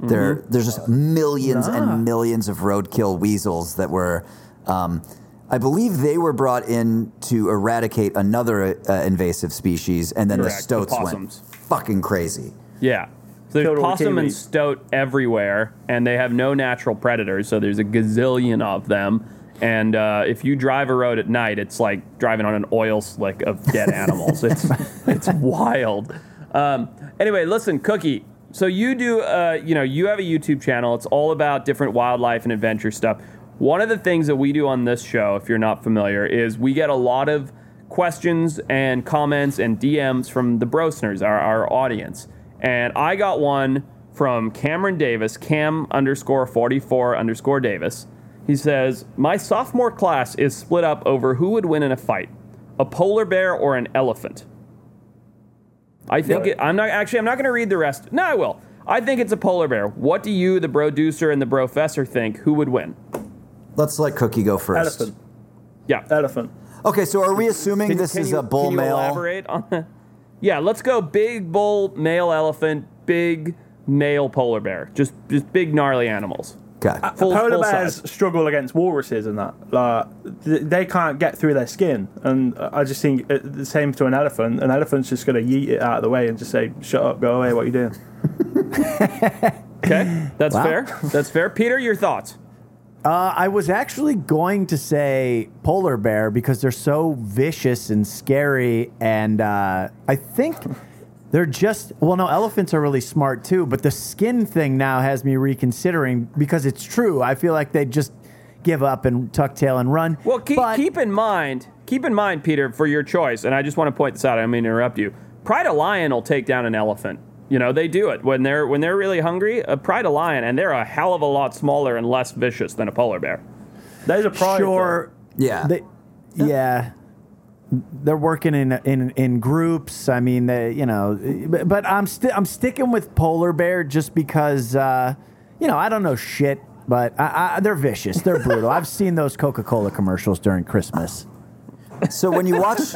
There, Mm-hmm. there's just millions and millions of roadkill weasels that were. Um, I believe they were brought in to eradicate another uh, invasive species, and then Correct, the the stoats went fucking crazy. Yeah. So there's Killed all the possum and stoat everywhere, and they have no natural predators, so there's a gazillion of them. And uh, if you drive a road at night, it's like driving on an oil slick of dead animals. it's it's wild. Um, anyway, listen, Cookie. So you do, uh, you know, you have a YouTube channel. It's all about different wildlife and adventure stuff. One of the things that we do on this show, if you're not familiar, is we get a lot of questions and comments and DMs from the Brosners, our, our audience. And I got one from Cameron Davis, Cam underscore 44 underscore Davis. He says, My sophomore class is split up over who would win in a fight a polar bear or an elephant. I think it, I'm not actually. I'm not going to read the rest. No, I will. I think it's a polar bear. What do you, the producer and the professor, think? Who would win? Let's let Cookie go first. Elephant. Yeah. Elephant. Okay, so are we assuming Can- this can is you- a bull can you male? Elaborate on that. Yeah, let's go big bull male elephant, big male polar bear. Just just big gnarly animals. Okay. Full, uh, Polar full bears size. struggle against walruses and that. Like, they can't get through their skin. And I just think it, the same to an elephant. An elephant's just going to yeet it out of the way and just say, shut up, go away, what are you doing? Okay, that's Wow. fair. That's fair. Peter, your thoughts? Uh, I was actually going to say polar bear because they're so vicious and scary, and uh, I think they're just well. No, elephants are really smart too, but the skin thing now has me reconsidering because it's true. I feel like they just give up and tuck tail and run. Well, keep, But- keep in mind, keep in mind, Peter, for your choice, and I just want to point this out. I don't mean to interrupt you. Pride of lion will take down an elephant. You know they do it when they're when they're really hungry. A pride of lion, and they're a hell of a lot smaller and less vicious than a polar bear. That is a pride. sure. Yeah. They, yeah. They're working in in in groups. I mean, they, you know, but, but I'm still I'm sticking with polar bear just because uh, you know I don't know shit, but I, I, they're vicious. They're brutal. I've seen those Coca Cola commercials during Christmas. So when you watch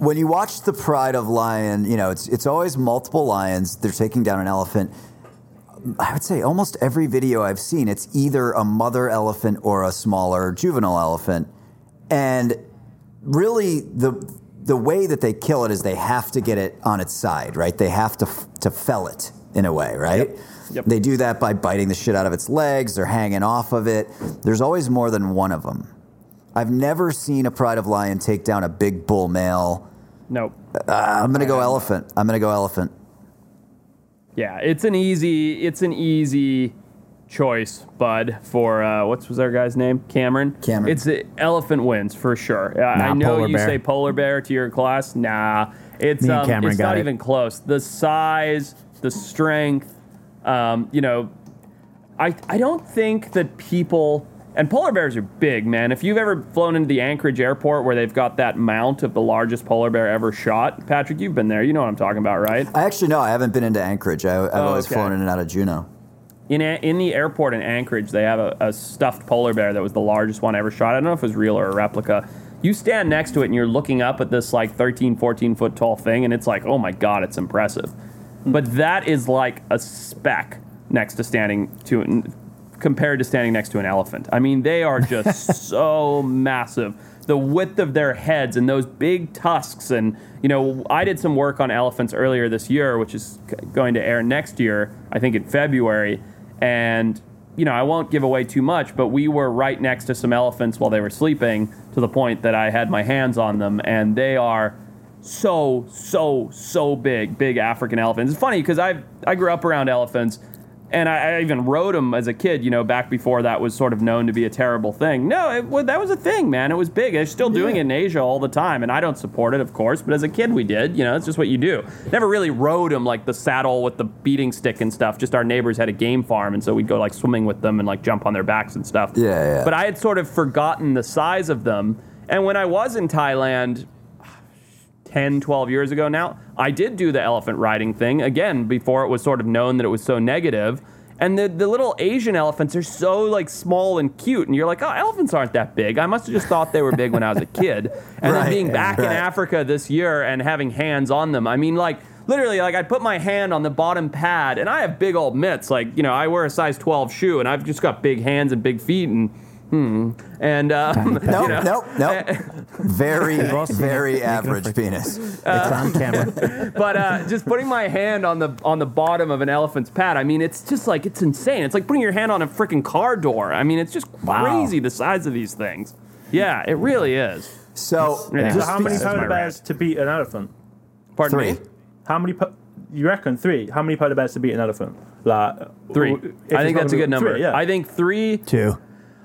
when you watch the Pride of Lion, you know it's it's always multiple lions. They're taking down an elephant. I would say almost every video I've seen, it's either a mother elephant or a smaller juvenile elephant, and really the the way that they kill it is they have to get it on its side, right? They have to f- to fell it in a way, right? Yep. They do that by biting the shit out of its legs. They're hanging off of it. There's always more than one of them. I've never seen a pride of lion take down a big bull male. Nope. Uh, I'm gonna go elephant. I'm gonna go elephant. Yeah, it's an easy it's an easy choice, bud. For uh, what's was our guy's name? Cameron. Cameron. It's uh, elephant wins for sure. I- I know you bear. say polar bear to your class. Nah, it's Me and um, Cameron it's got not it. even close. The size, the strength, um, you know, I I don't think that people and polar bears are big, man. If you've ever flown into the Anchorage airport where they've got that mount of the largest polar bear ever shot, Patrick, you've been there. You know what I'm talking about, right? I actually no, I haven't been into Anchorage. I, I've oh, always okay. flown in and out of Juneau. In, a, in the airport in Anchorage, they have a, a stuffed polar bear that was the largest one ever shot. I don't know if it was real or a replica. You stand next to it and you're looking up at this like 13, 14 foot tall thing, and it's like, oh my God, it's impressive. Hmm. But that is like a speck next to standing to compared to standing next to an elephant. I mean, they are just so massive. The width of their heads and those big tusks. And, you know, I did some work on elephants earlier this year, which is going to air next year, I think in February. And, you know, I won't give away too much, but we were right next to some elephants while they were sleeping to the point that I had my hands on them. And they are so, so, so big, big African elephants. It's funny because I I grew up around elephants, and I, I even rode them as a kid. You know, back before that was sort of known to be a terrible thing. No, it, that was a thing, man. It was big. They're still doing it in Asia all the time, and I don't support it, of course. But as a kid, we did. You know, it's just what you do. Never really rode them like the saddle with the beating stick and stuff. Just our neighbors had a game farm, and so we'd go like swimming with them and like jump on their backs and stuff. Yeah, yeah. But I had sort of forgotten the size of them. And when I was in Thailand, 10, 12 years ago now, I did do the elephant riding thing again before it was sort of known that it was so negative. And the, the little Asian elephants are so like small and cute, and you're like, oh, elephants aren't that big. I must have just thought they were big when I was a kid. And Right, then being back in. Africa this year and having hands on them, I mean, like literally, like I put my hand on the bottom pad, and I have big old mitts. Like you know, I wear a size 12 shoe, and I've just got big hands and big feet, and hmm, and um, Nope, you know. nope, nope. Very, very average penis. it's on camera. but uh, just putting my hand on the on the bottom of an elephant's pad, I mean, it's just like it's insane. It's like putting your hand on a freaking car door. I mean, it's just Wow. crazy the size of these things. Yeah, it really is. So, Yeah. So how many That's polar bears to beat an elephant? Pardon three. me. How many? Po- you reckon three? How many polar bears to beat an elephant? Like Three. I think that's a good number. Three, yeah. I think three. Two.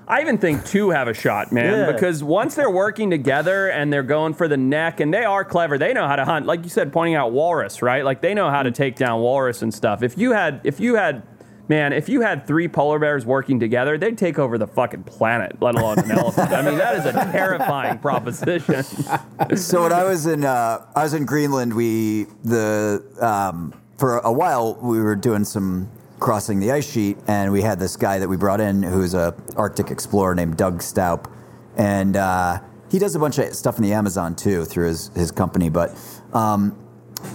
I even think two have a shot, man, Yeah. because once they're working together and they're going for the neck, and they are clever. They know how to hunt, like you said, pointing out walrus, right? Like they know how to take down walrus and stuff. If you had, if you had, man, if you had three polar bears working together, they'd take over the fucking planet, let alone an elephant. I mean, that is a terrifying proposition. So when I was in uh, I was in Greenland, we the um, for a while we were doing some crossing the ice sheet, and we had this guy that we brought in who's a Arctic explorer named Doug Stoup, and uh, he does a bunch of stuff in the Amazon too through his his company, but. Um,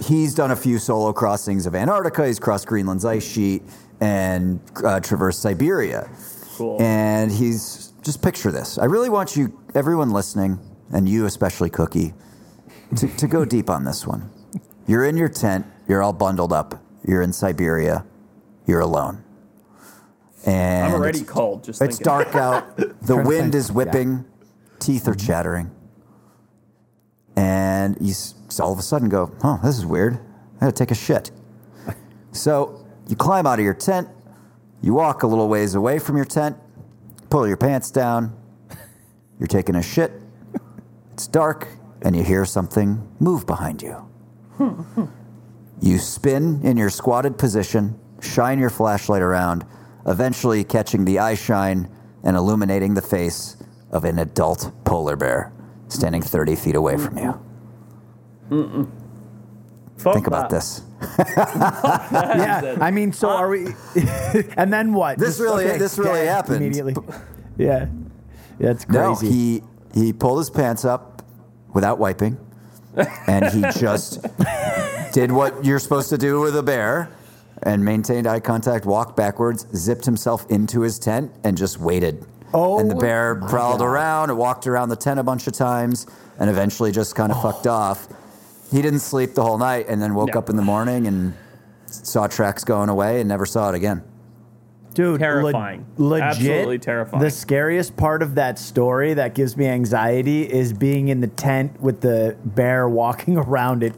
He's done a few solo crossings of Antarctica. He's crossed Greenland's ice sheet and uh, traversed Siberia. Cool. And he's just picture this. I really want you, everyone listening, and you especially, Cookie, to, to go deep on this one. You're in your tent. You're all bundled up. You're in Siberia. You're alone. And I'm already it's, cold. Just it's thinking. dark out. The wind is whipping. Teeth are mm-hmm. chattering. And you all of a sudden go, oh, this is weird. I gotta take a shit. So you climb out of your tent. You walk a little ways away from your tent. Pull your pants down. You're taking a shit. It's dark, and you hear something move behind you. Hmm, hmm. You spin in your squatted position, shine your flashlight around, eventually catching the eye shine and illuminating the face of an adult polar bear standing 30 feet away from you. Fuck Think about that. this. yeah, I mean, so are we? and then what? This really- this really happened. immediately. Yeah, that's crazy. No, crazy. he he pulled his pants up without wiping, and he just did what you're supposed to do with a bear, and maintained eye contact, walked backwards, zipped himself into his tent, and just waited. Oh and the bear prowled God. around and walked around the tent a bunch of times, and eventually just kind of oh. fucked off. He didn't sleep the whole night, and then woke No. up in the morning and saw tracks going away, and never saw it again. Dude, Terrifying. le- legit. Absolutely terrifying. The scariest part of that story that gives me anxiety is being in the tent with the bear walking around it.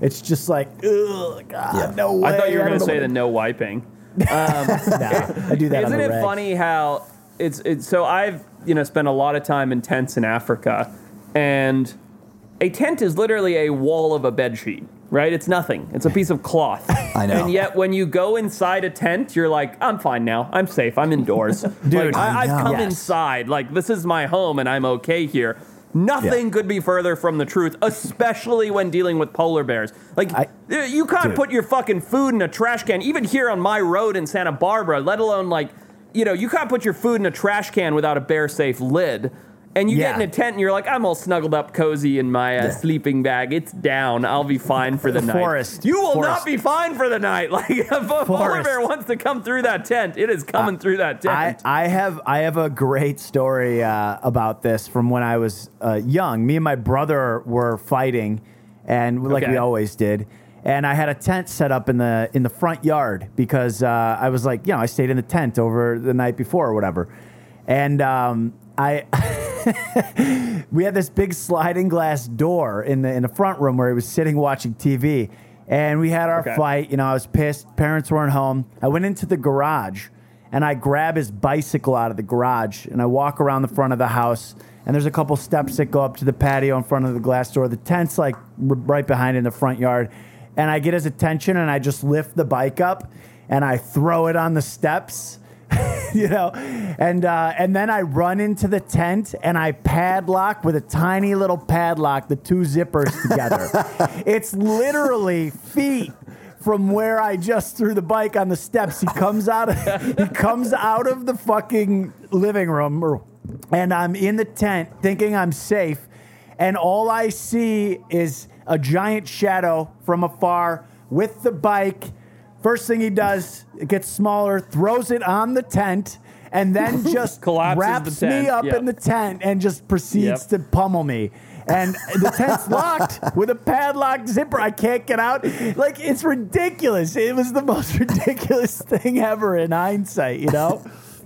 It's just like, ugh, God, ah, Yeah. no way. I thought you were going to say the no wiping. what- Nah, I do that on Isn't the it reg. funny how it's it's so I've you know spent a lot of time in tents in Africa, and a tent is literally a wall of a bed sheet, right? It's nothing. It's a piece of cloth. I know. And yet when you go inside a tent, you're like, I'm fine now. I'm safe. I'm indoors. Dude, like, I, I've come Yes. inside. Like this is my home, and I'm okay here. Nothing Yeah. could be further from the truth, especially when dealing with polar bears. Like I- you can't Dude. put your fucking food in a trash can, even here on my road in Santa Barbara, let alone like, you know, you can't put your food in a trash can without a bear safe lid. And you Yeah. get in a tent and you're like, I'm all snuggled up cozy in my uh, sleeping bag. It's down. I'll be fine for the night. Forrest. You will Forrest. not be fine for the night. Like if a polar bear wants to come through that tent, it is coming through that I, tent. I have I have a great story uh, about this from when I was uh, young. Me and my brother were fighting, and like Okay. we always did. And I had a tent set up in the in the front yard because uh, I was like, you know, I stayed in the tent over the night before or whatever. And um, I we had this big sliding glass door in the in the front room where he was sitting watching TV. And we had our Okay. fight. You know, I was pissed. Parents weren't home. I went into the garage and I grab his bicycle out of the garage and I walk around the front of the house. And there's a couple steps that go up to the patio in front of the glass door. The tent's like r- right behind in the front yard. And I get his attention and I just lift the bike up and I throw it on the steps. you know, and uh, and then I run into the tent and I padlock with a tiny little padlock the two zippers together. it's literally feet from where I just threw the bike on the steps. He comes out of he comes out of the fucking living room, or, and I'm in the tent thinking I'm safe, and all I see is a giant shadow from afar with the bike. First thing he does, it gets smaller, throws it on the tent, and then just Collapses wraps the tent, me up yep. in the tent and just proceeds Yep. to pummel me. And the tent's locked with a padlocked zipper. I can't get out. Like it's ridiculous. It was the most ridiculous thing ever in hindsight, you know?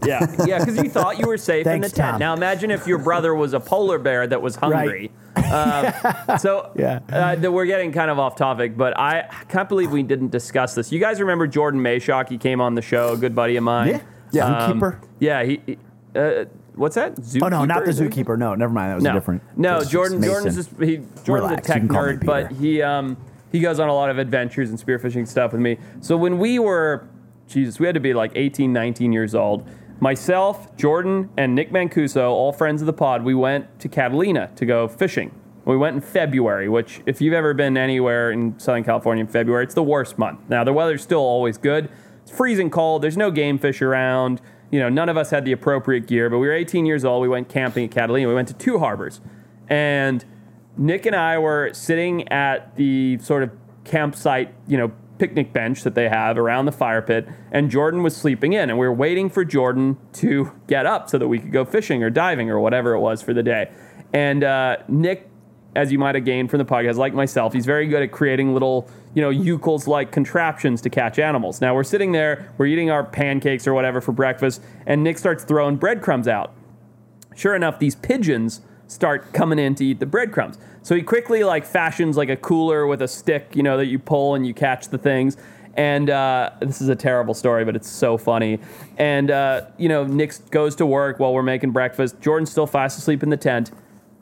Yeah, yeah, because you thought you were safe in the tent. Tom. Now imagine if your brother was a polar bear that was hungry. Um, so Yeah. uh, th- we're getting kind of off topic, but I can't believe we didn't discuss this. You guys remember Jordan Mayshock? He came on the show, a good buddy of mine. Yeah. Yeah. Um, Zookeeper. yeah, he. he- Uh, what's that? Zookeeper? Oh no, not the zookeeper. No, never mind. That was No, a different. no. Mason. Jordan. Jordan's just he. Jordan's Relax, a tech you can call me nerd, but he um he goes on a lot of adventures and spearfishing stuff with me. So when we were, Jesus, we had to be like 18, 19 years old. Myself, Jordan, and Nick Mancuso, all friends of the pod, we went to Catalina to go fishing. We went in February, which, if you've ever been anywhere in Southern California in February, it's the worst month. Now, the weather's still always good. It's freezing cold. There's no game fish around. You know, none of us had the appropriate gear, but we were 18 years old. We went camping at Catalina. We went to two harbors. And Nick and I were sitting at the sort of campsite, you know, picnic bench that they have around the fire pit, and Jordan was sleeping in, and we were waiting for Jordan to get up so that we could go fishing or diving or whatever it was for the day. And uh, Nick, as you might have gained from the podcast, like myself, he's very good at creating little, you know, Euclid's like contraptions to catch animals. Now we're sitting there, we're eating our pancakes or whatever for breakfast, and Nick starts throwing breadcrumbs out sure enough, these pigeons start coming in to eat the breadcrumbs. So he quickly like fashions like a cooler with a stick, you know, that you pull and you catch the things. And uh, this is a terrible story, but it's so funny. And uh, you know, Nick goes to work while we're making breakfast. Jordan's still fast asleep in the tent.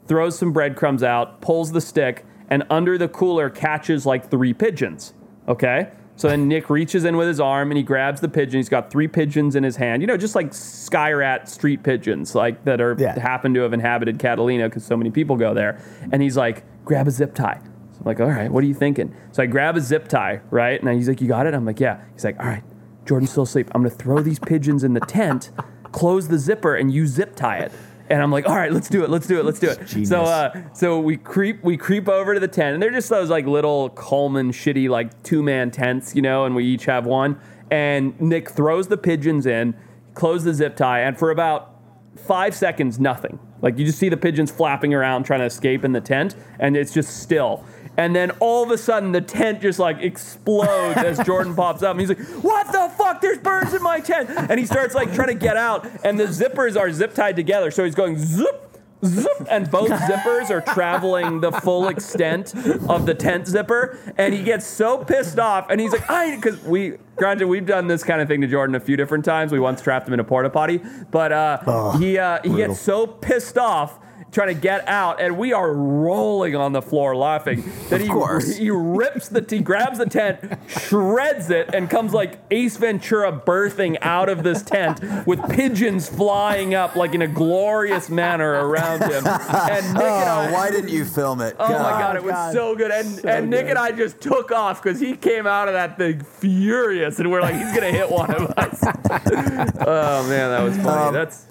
Throws some breadcrumbs out, pulls the stick, and under the cooler catches like three pigeons. Okay. So then Nick reaches in with his arm and he grabs the pigeon. He's got three pigeons in his hand. You know, just like sky rat street pigeons, like that are Yeah. happen to have inhabited Catalina because so many people go there. And he's like, grab a zip tie. So I'm like, all right, what are you thinking? So I grab a zip tie, right? And he's like, you got it? I'm like, yeah. He's like, all right, Jordan's still asleep. I'm gonna throw these pigeons in the tent, close the zipper, and you zip tie it. And I'm like, all right, let's do it, let's do it, let's do it. So uh, so we creep we creep over to the tent, and they're just those like little Coleman shitty like two man tents, you know, and we each have one. And Nick throws the pigeons in, close the zip tie, and for about five seconds, nothing. Like you just see the pigeons flapping around trying to escape in the tent, and it's just still. And then all of a sudden, the tent just like explodes as Jordan pops up, and he's like, "What the fuck? There's birds in my tent!" And he starts like trying to get out, and the zippers are zip tied together, so he's going zip. Zip, and both zippers are traveling the full extent of the tent zipper, and he gets so pissed off, and he's like, "I," because we, granted, we've done this kind of thing to Jordan a few different times. We once trapped him in a porta potty, but uh, he uh, he gets so pissed off trying to get out, and we are rolling on the floor laughing. That he course. he rips the he grabs the tent, shreds it, and comes like Ace Ventura birthing out of this tent with pigeons flying up like in a glorious manner around him. And Nick and I, Oh, why didn't you film it? Oh my god, it was God. so good. And and Nick and I just took off because he came out of that thing furious, and we're like, he's gonna hit one of us. oh man, that was funny. Um, that's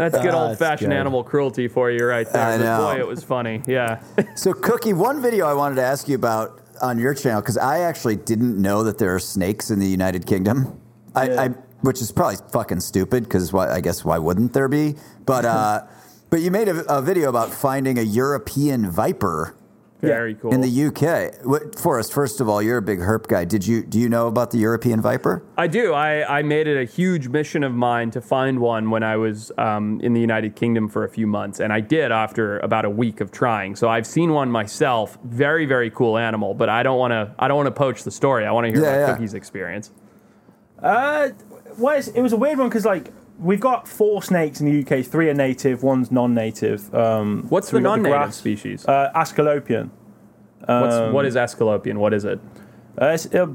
that's good Ah, old fashioned animal cruelty for you right there. I But know. boy, it was funny. Yeah. So, Cookie, one video I wanted to ask you about on your channel because I actually didn't know that there are snakes in the United Kingdom. I, Yeah. I which is probably fucking stupid because why? I guess why wouldn't there be? But uh, but you made a, a video about finding a European viper Very cool. in the UK. What, Forrest, first of all, you're a big herp guy. Did you do you know about the European viper? I do. I, I made it a huge mission of mine to find one when I was um, in the United Kingdom for a few months, and I did after about a week of trying. So I've seen one myself. Very very cool animal, but I don't want to. I don't want to poach the story. I want to hear Yeah, about yeah. Cookie's experience. Uh, well, it's, it was a weird one because like we've got four snakes in the UK. Three are native, one's non-native. Um, What's so the non-native grass- species? Uh, Aesculapian. What's, what is Aesculapian? What is it? Uh, it's, uh,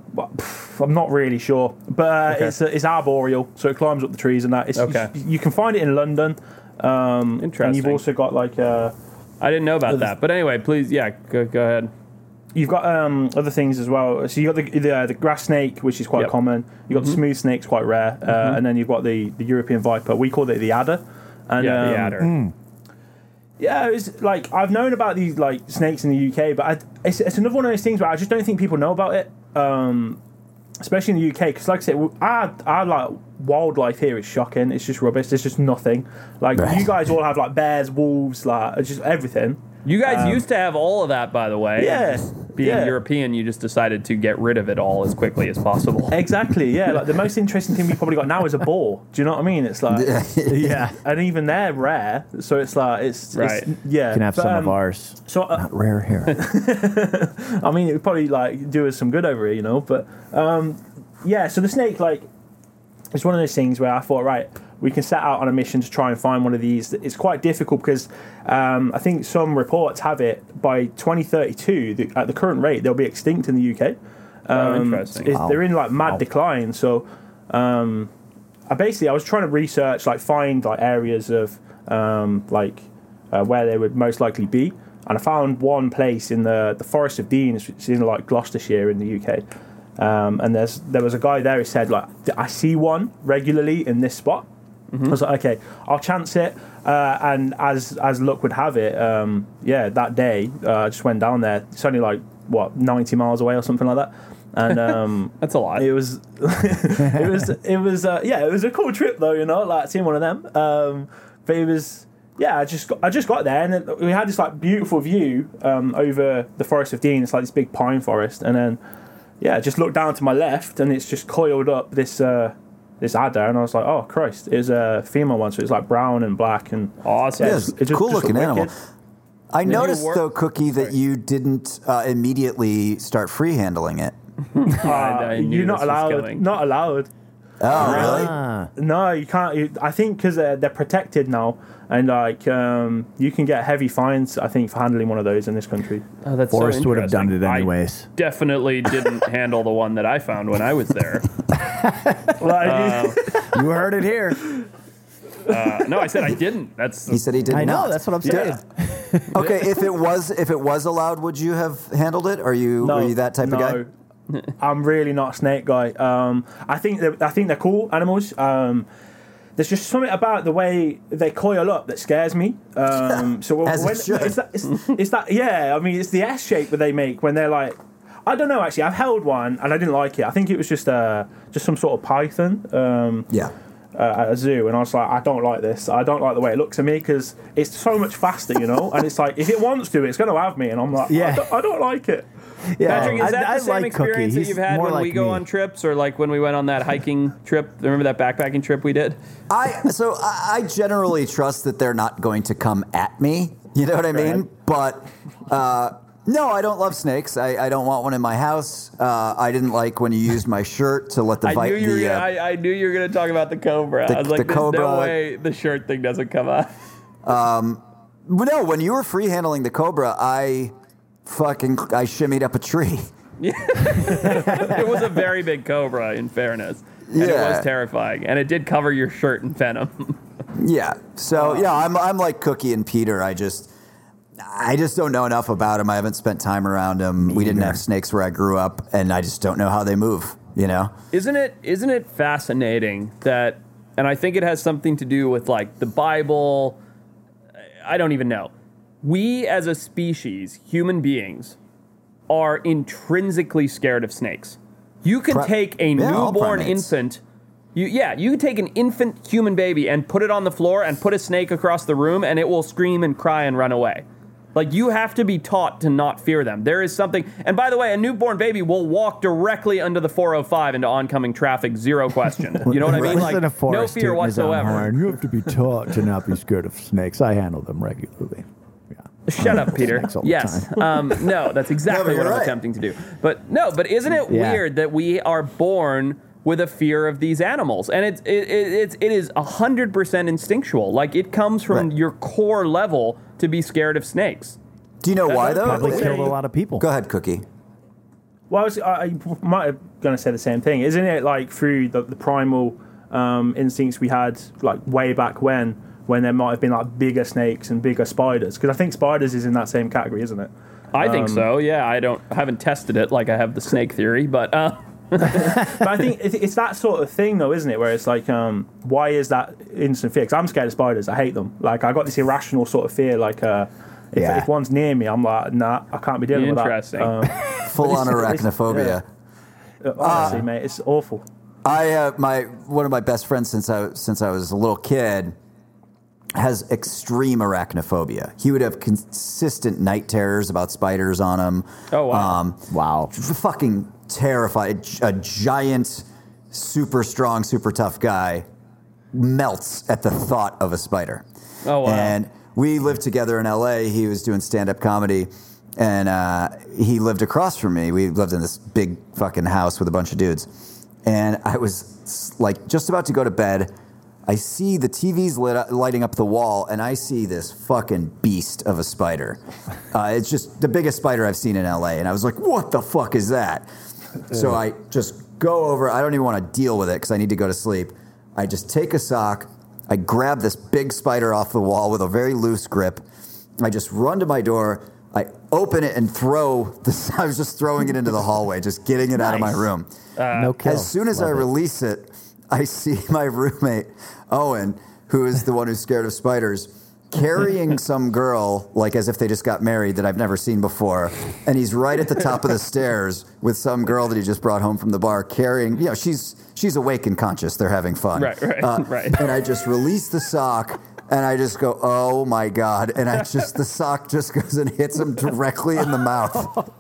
I'm not really sure, but uh, Okay. it's uh, it's arboreal, so it climbs up the trees and that. It's, Okay. you, you can find it in London. Um, And you've also got like uh, I didn't know about that. But anyway, please, yeah, go, go ahead. You've got um, other things as well. So you got the the, uh, the grass snake, which is quite Yep. common. You have got the smooth snake's quite rare, uh, and then you've got the, the European viper. We call it the adder. And, Yeah, the um, adder. Yeah, it's like I've known about these like snakes in the UK, but I, it's, it's another one of those things where I just don't think people know about it, um, especially in the UK. Because like I said, our, our like wildlife here is shocking. It's just rubbish. There's just nothing. Like you guys all have like bears, wolves, like just everything. You guys used to have all of that, by the way. um, Yeah, Being yeah. European, you just decided to get rid of it all as quickly as possible. Exactly. Yeah. Like the most interesting thing we probably got now is a boar. Do you know what I mean? It's like, yeah. and even they're rare. So it's like it's, Right. it's yeah. Can have But, some um, of ours. So uh, Rare here. I mean, it would probably like do us some good over here, you know. But um, yeah, so the snake, like, it's one of those things where I thought, right, we can set out on a mission to try and find one of these. It's quite difficult because um, I think some reports have it by 2032, the, at the current rate, they'll be extinct in the UK. Oh, interesting. It's- They're in like mad decline. So, um, I basically I was trying to research like find like areas of um, like uh, where they would most likely be, and I found one place in the the Forest of Deans, which is in like Gloucestershire in the UK. Um, and there's there was a guy there who said like I see one regularly in this spot. I was like, okay, I'll chance it. Uh, and as as luck would have it, um, yeah, that day uh, I just went down there. It's only like what ninety miles away or something like that. And um, That's a lot. it was, it was, it was, uh, yeah, it was a cool trip though, you know, like seeing one of them. Um, but it was, yeah, I just, got, I just got there and we had this like beautiful view um, over the Forest of Dean. It's like this big pine forest, and then, yeah, just looked down to my left and it's just coiled up this, uh, this adder, and I was like, oh Christ, it's a female one, so it's like brown and black and Awesome. Yeah, Yes, it just- cool just looking animal. I you noticed though, Cookie, that you didn't uh, immediately start free handling it. I, I You're not allowed. Not allowed. Oh, really? Ah. No, you can't. You, I think because they're, they're protected now, and like um, you can get heavy fines. I think for handling one of those in this country. Oh, that's so Forrest would have done it interesting. I anyways. definitely didn't handle the one that I found when I was there. Like, You heard it here. Uh, no, I said I didn't. That's He said he didn't. I know. not. That's what I'm saying. Okay, if it was if it was allowed, would you have handled it? Are you no, were you that type no. of guy? I'm really not a snake guy. Um, I think they're, I think they're cool animals. Um, there's just something about the way they coil up that scares me. Um, so when, it's, that, it's, it's that yeah. I mean, it's the S shape that they make when they're like. I don't know actually. I've held one and I didn't like it. I think it was just uh, just some sort of python. Um, Yeah. uh, at a zoo, and I was like, I don't like this. I don't like the way it looks to me because it's so much faster, you know. and it's like, if it wants to, it's going to have me, and I'm like, Yeah. I, don't, I don't like it. Yeah, Patrick, is that I the same like Cookie. experience that you've had when we go me. on trips, or like when we went on that hiking trip? Remember that backpacking trip we did? I so I, I generally trust that they're not going to come at me. You know what I mean? But uh, no, I don't love snakes. I, I don't want one in my house. Uh, I didn't like when you used my shirt to let the I vi- knew you were. the, Gonna, uh, I, I knew you were going to talk about the cobra. the- I was like, the "There's no way the shirt thing doesn't come up." But no, when you were free handling the cobra, I fucking I shimmied up a tree. it was a very big cobra, in fairness, and it was terrifying, and it did cover your shirt in venom. Yeah. So yeah, I'm I'm like Cookie and Peter. I just I just don't know enough about them. I haven't spent time around them. We didn't have snakes where I grew up, and I just don't know how they move. You know? Isn't it isn't it fascinating that and I think it has something to do with like the Bible I don't even know. We as a species, human beings, are intrinsically scared of snakes. You can Pri- take a Yeah, newborn infant you, yeah, you could take an infant human baby and put it on the floor and put a snake across the room and it will scream and cry and run away. Like you have to be taught to not fear them. There is something, and by the way, a newborn baby will walk directly under the 405 into oncoming traffic, zero question. You know what I mean? Listen to Like no Forrest fear tooting his own whatsoever. horn. You have to be taught to not be scared of snakes. I handle them regularly. Yeah. Shut up, Peter. Snakes all the Yes. Um, no, that's exactly you're what I'm right. attempting to do. But no, but isn't it Yeah. weird that we are born with a fear of these animals? And it's it, it, it's it is hundred percent instinctual. Like it comes from Right. your core level to be scared of snakes. Do you know why though? Probably Yeah. killed a lot of people. Go ahead, Cookie. Well, I, was, I, I might have going to say the same thing. Isn't it like through the, the primal um, instincts we had, like way back when, when there might have been like bigger snakes and bigger spiders? Because I think spiders is in that same category, isn't it? I think Um, so. Yeah, I don't I haven't tested it like I have the snake theory, but uh, But I think it's, it's that sort of thing, though, isn't it? Where it's like, um, why is that instant fear? Because I'm scared of spiders. I hate them. Like I got this irrational sort of fear. Like uh, if, Yeah. if one's near me, I'm like, nah, I can't be dealing Interesting. with that. Um, Full on It's- it's- arachnophobia. uh, honestly, mate, it's awful. I uh, my one of my best friends since I since I was a little kid has extreme arachnophobia. He would have consistent night terrors about spiders on him. Oh, wow. Um, Wow. fucking terrified. A giant, super strong, super tough guy melts at the thought of a spider. Oh, wow. And we lived together in LA. He was doing stand up comedy, and uh, he lived across from me. We lived in this big fucking house with a bunch of dudes. And I was like just about to go to bed. I see the TV's lit up, lighting up the wall, and I see this fucking beast of a spider. Uh, it's just the biggest spider I've seen in LA, and I was like, "What the fuck is that?" So I just go over. I don't even want to deal with it because I need to go to sleep. I just take a sock. I grab this big spider off the wall with a very loose grip. I just run to my door. I open it and throw this. I was just throwing it into the hallway, just getting it out of my Nice. room. no kill. As soon as I Love it. release it, I see my roommate, Owen, who is the one who's scared of spiders, carrying some girl, like as if they just got married that I've never seen before. And he's right at the top of the stairs with some girl that he just brought home from the bar carrying, you know, she's she's awake and conscious. They're having fun. Right, right, uh, right. And I just release the sock. And I just go, oh my god! And I just the sock just goes and hits him directly in the mouth.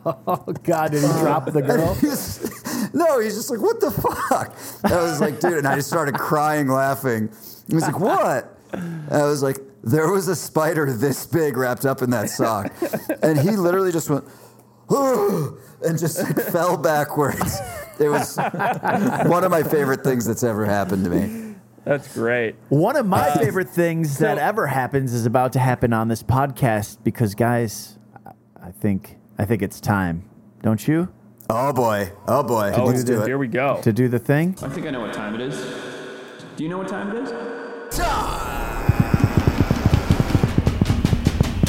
Oh God, did he drop the girl? He's- no, he's just like, what the fuck? I was like, dude, and I just started crying, laughing. He was like, what? And I was like, there was a spider this big wrapped up in that sock. And he literally just went, and just like fell backwards. It was one of my favorite things that's ever happened to me. That's great. One of my uh, favorite things that ever happens is about to happen on this podcast because, guys, I think I think it's time, don't you, Oh boy. Oh boy. Oh, Let's do here we go. to do the thing? I think I know what time it is. Do you know what time it is?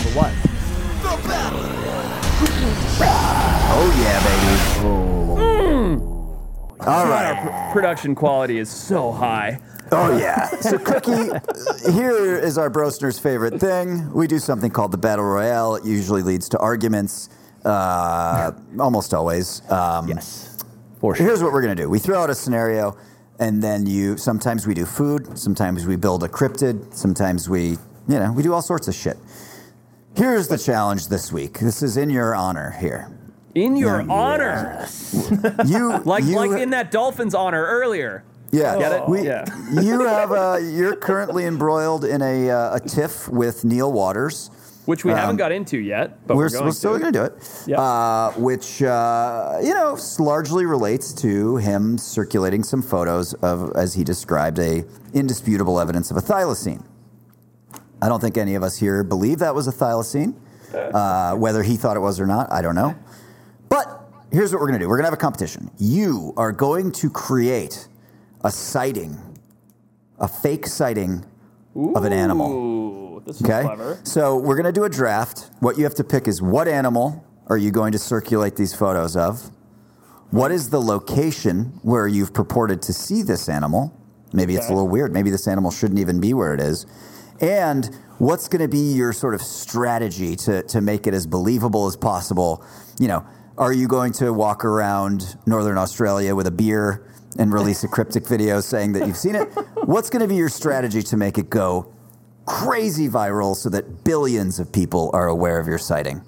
For what? The battle. Oh yeah, baby. Hmm. All right. Our pr- production quality is so high. Oh yeah. So Cookie, here is our Brosner's favorite thing. We do something called the battle royale. It usually leads to arguments, uh, almost always. Um, Yes, for sure. Here's what we're gonna do. We throw out a scenario, and then you. Sometimes we do food. Sometimes we build a cryptid. Sometimes we, you know, we do all sorts of shit. Here's the challenge this week. This is in your honor here. In your Yeah. honor. You Like you, like in that Dolphins honor earlier. Yeah, Get it? We, Yeah. you have uh, you're currently embroiled in a uh, a tiff with Neil Waters. Which we haven't Um, got into yet, but we're, We're, going we're still to. going to do it. Yep. Uh, which uh, you know largely relates to him circulating some photos of, as he described, a indisputable evidence of a thylacine. I don't think any of us here believe that was a thylacine. Uh, whether he thought it was or not, I don't know. But here's what we're going to do. We're going to have a competition. You are going to create a sighting, a fake sighting of an animal. Ooh, this is Okay. clever. So we're going to do a draft. What you have to pick is what animal are you going to circulate these photos of? What is the location where you've purported to see this animal? Maybe it's a little weird. Maybe this animal shouldn't even be where it is. And what's going to be your sort of strategy to, to make it as believable as possible? You know, are you going to walk around Northern Australia with a beer and release a cryptic video saying that you've seen it? What's going to be your strategy to make it go crazy viral so that billions of people are aware of your sighting?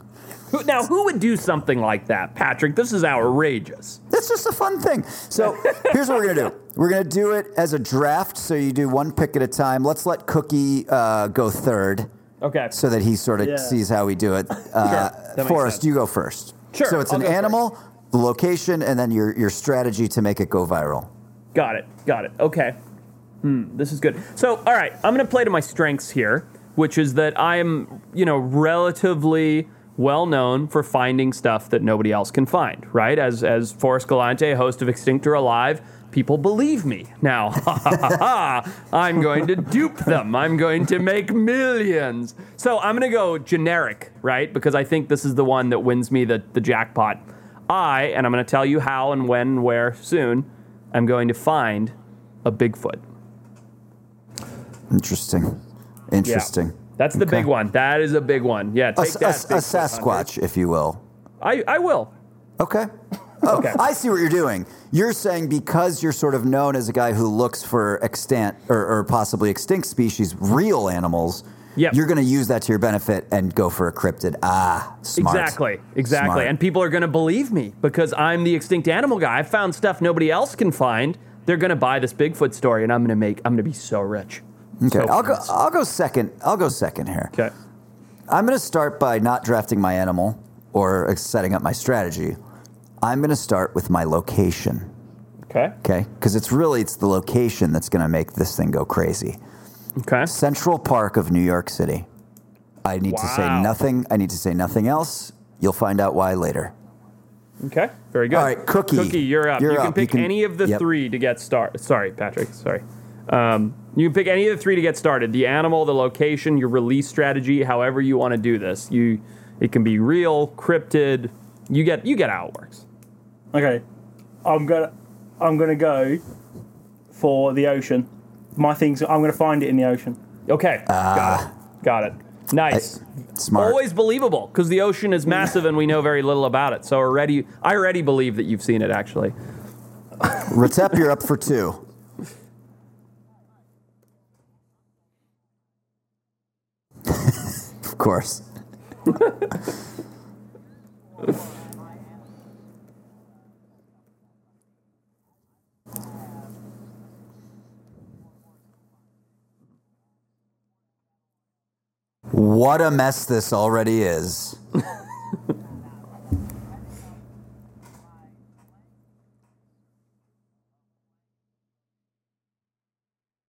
Now, who would do something like that, Patrick? This is outrageous. It's just a fun thing. So here's what we're gonna do. We're gonna do it as a draft. So you do one pick at a time. Let's let Cookie uh, go third, Okay. so that he sort of Yeah. sees how we do it. Uh, makes Forrest, you go first. Sure, So it's I'll an animal, the location, and then your your strategy to make it go viral. Got it. Got it. Okay. Hmm, this is good. So, all right, I'm going to play to my strengths here, which is that I am, you know, relatively well known for finding stuff that nobody else can find, right? As as Forrest Galante, host of Extinct or Alive, people believe me. Now, I'm going to dupe them. I'm going to make millions. So, I'm going to go generic, right? Because I think this is the one that wins me the the jackpot. I, and I'm going to tell you how and when and where soon, I'm going to find a Bigfoot. Interesting. Interesting. That's the Okay. big one. That is a big one. Yeah, take a- that. a hunter. Sasquatch, if you will. I, I will. Okay. Oh, Okay. I see what you're doing. You're saying because you're sort of known as a guy who looks for extant or, or possibly extinct species, real animals. Yep. You're going to use that to your benefit and go for a cryptid. Ah, smart. Exactly. Exactly. Smart. And people are going to believe me because I'm the extinct animal guy. I found stuff nobody else can find. They're going to buy this Bigfoot story, and I'm going to make. I'm going to be so rich. Okay, I'll go. I'll go second. I'll go second here. Okay. I'm going to start by not drafting my animal or setting up my strategy. I'm going to start with my location. Okay. Okay, because it's really it's the location that's going to make this thing go crazy. Okay. Central Park of New York City. I need to say nothing. I need to say nothing else. You'll find out why later. Okay. Very good. All right, Cookie. Cookie, you're up. You're you can up. You pick can- any of the yep. three to get started. Sorry, Patrick. Sorry. Um, you can pick any of the three to get started. The animal, the location, your release strategy, however you want to do this. You, it can be real, cryptid. You get you get how it works. Okay, I'm gonna I'm gonna go for the ocean. My things. I'm gonna find it in the ocean. Okay. Ah. got it. Got it. Nice. Smart. Always believable because the ocean is massive and we know very little about it. So already, I already believe that you've seen it. Actually. Retep, you're up for two. Of course. What a mess this already is.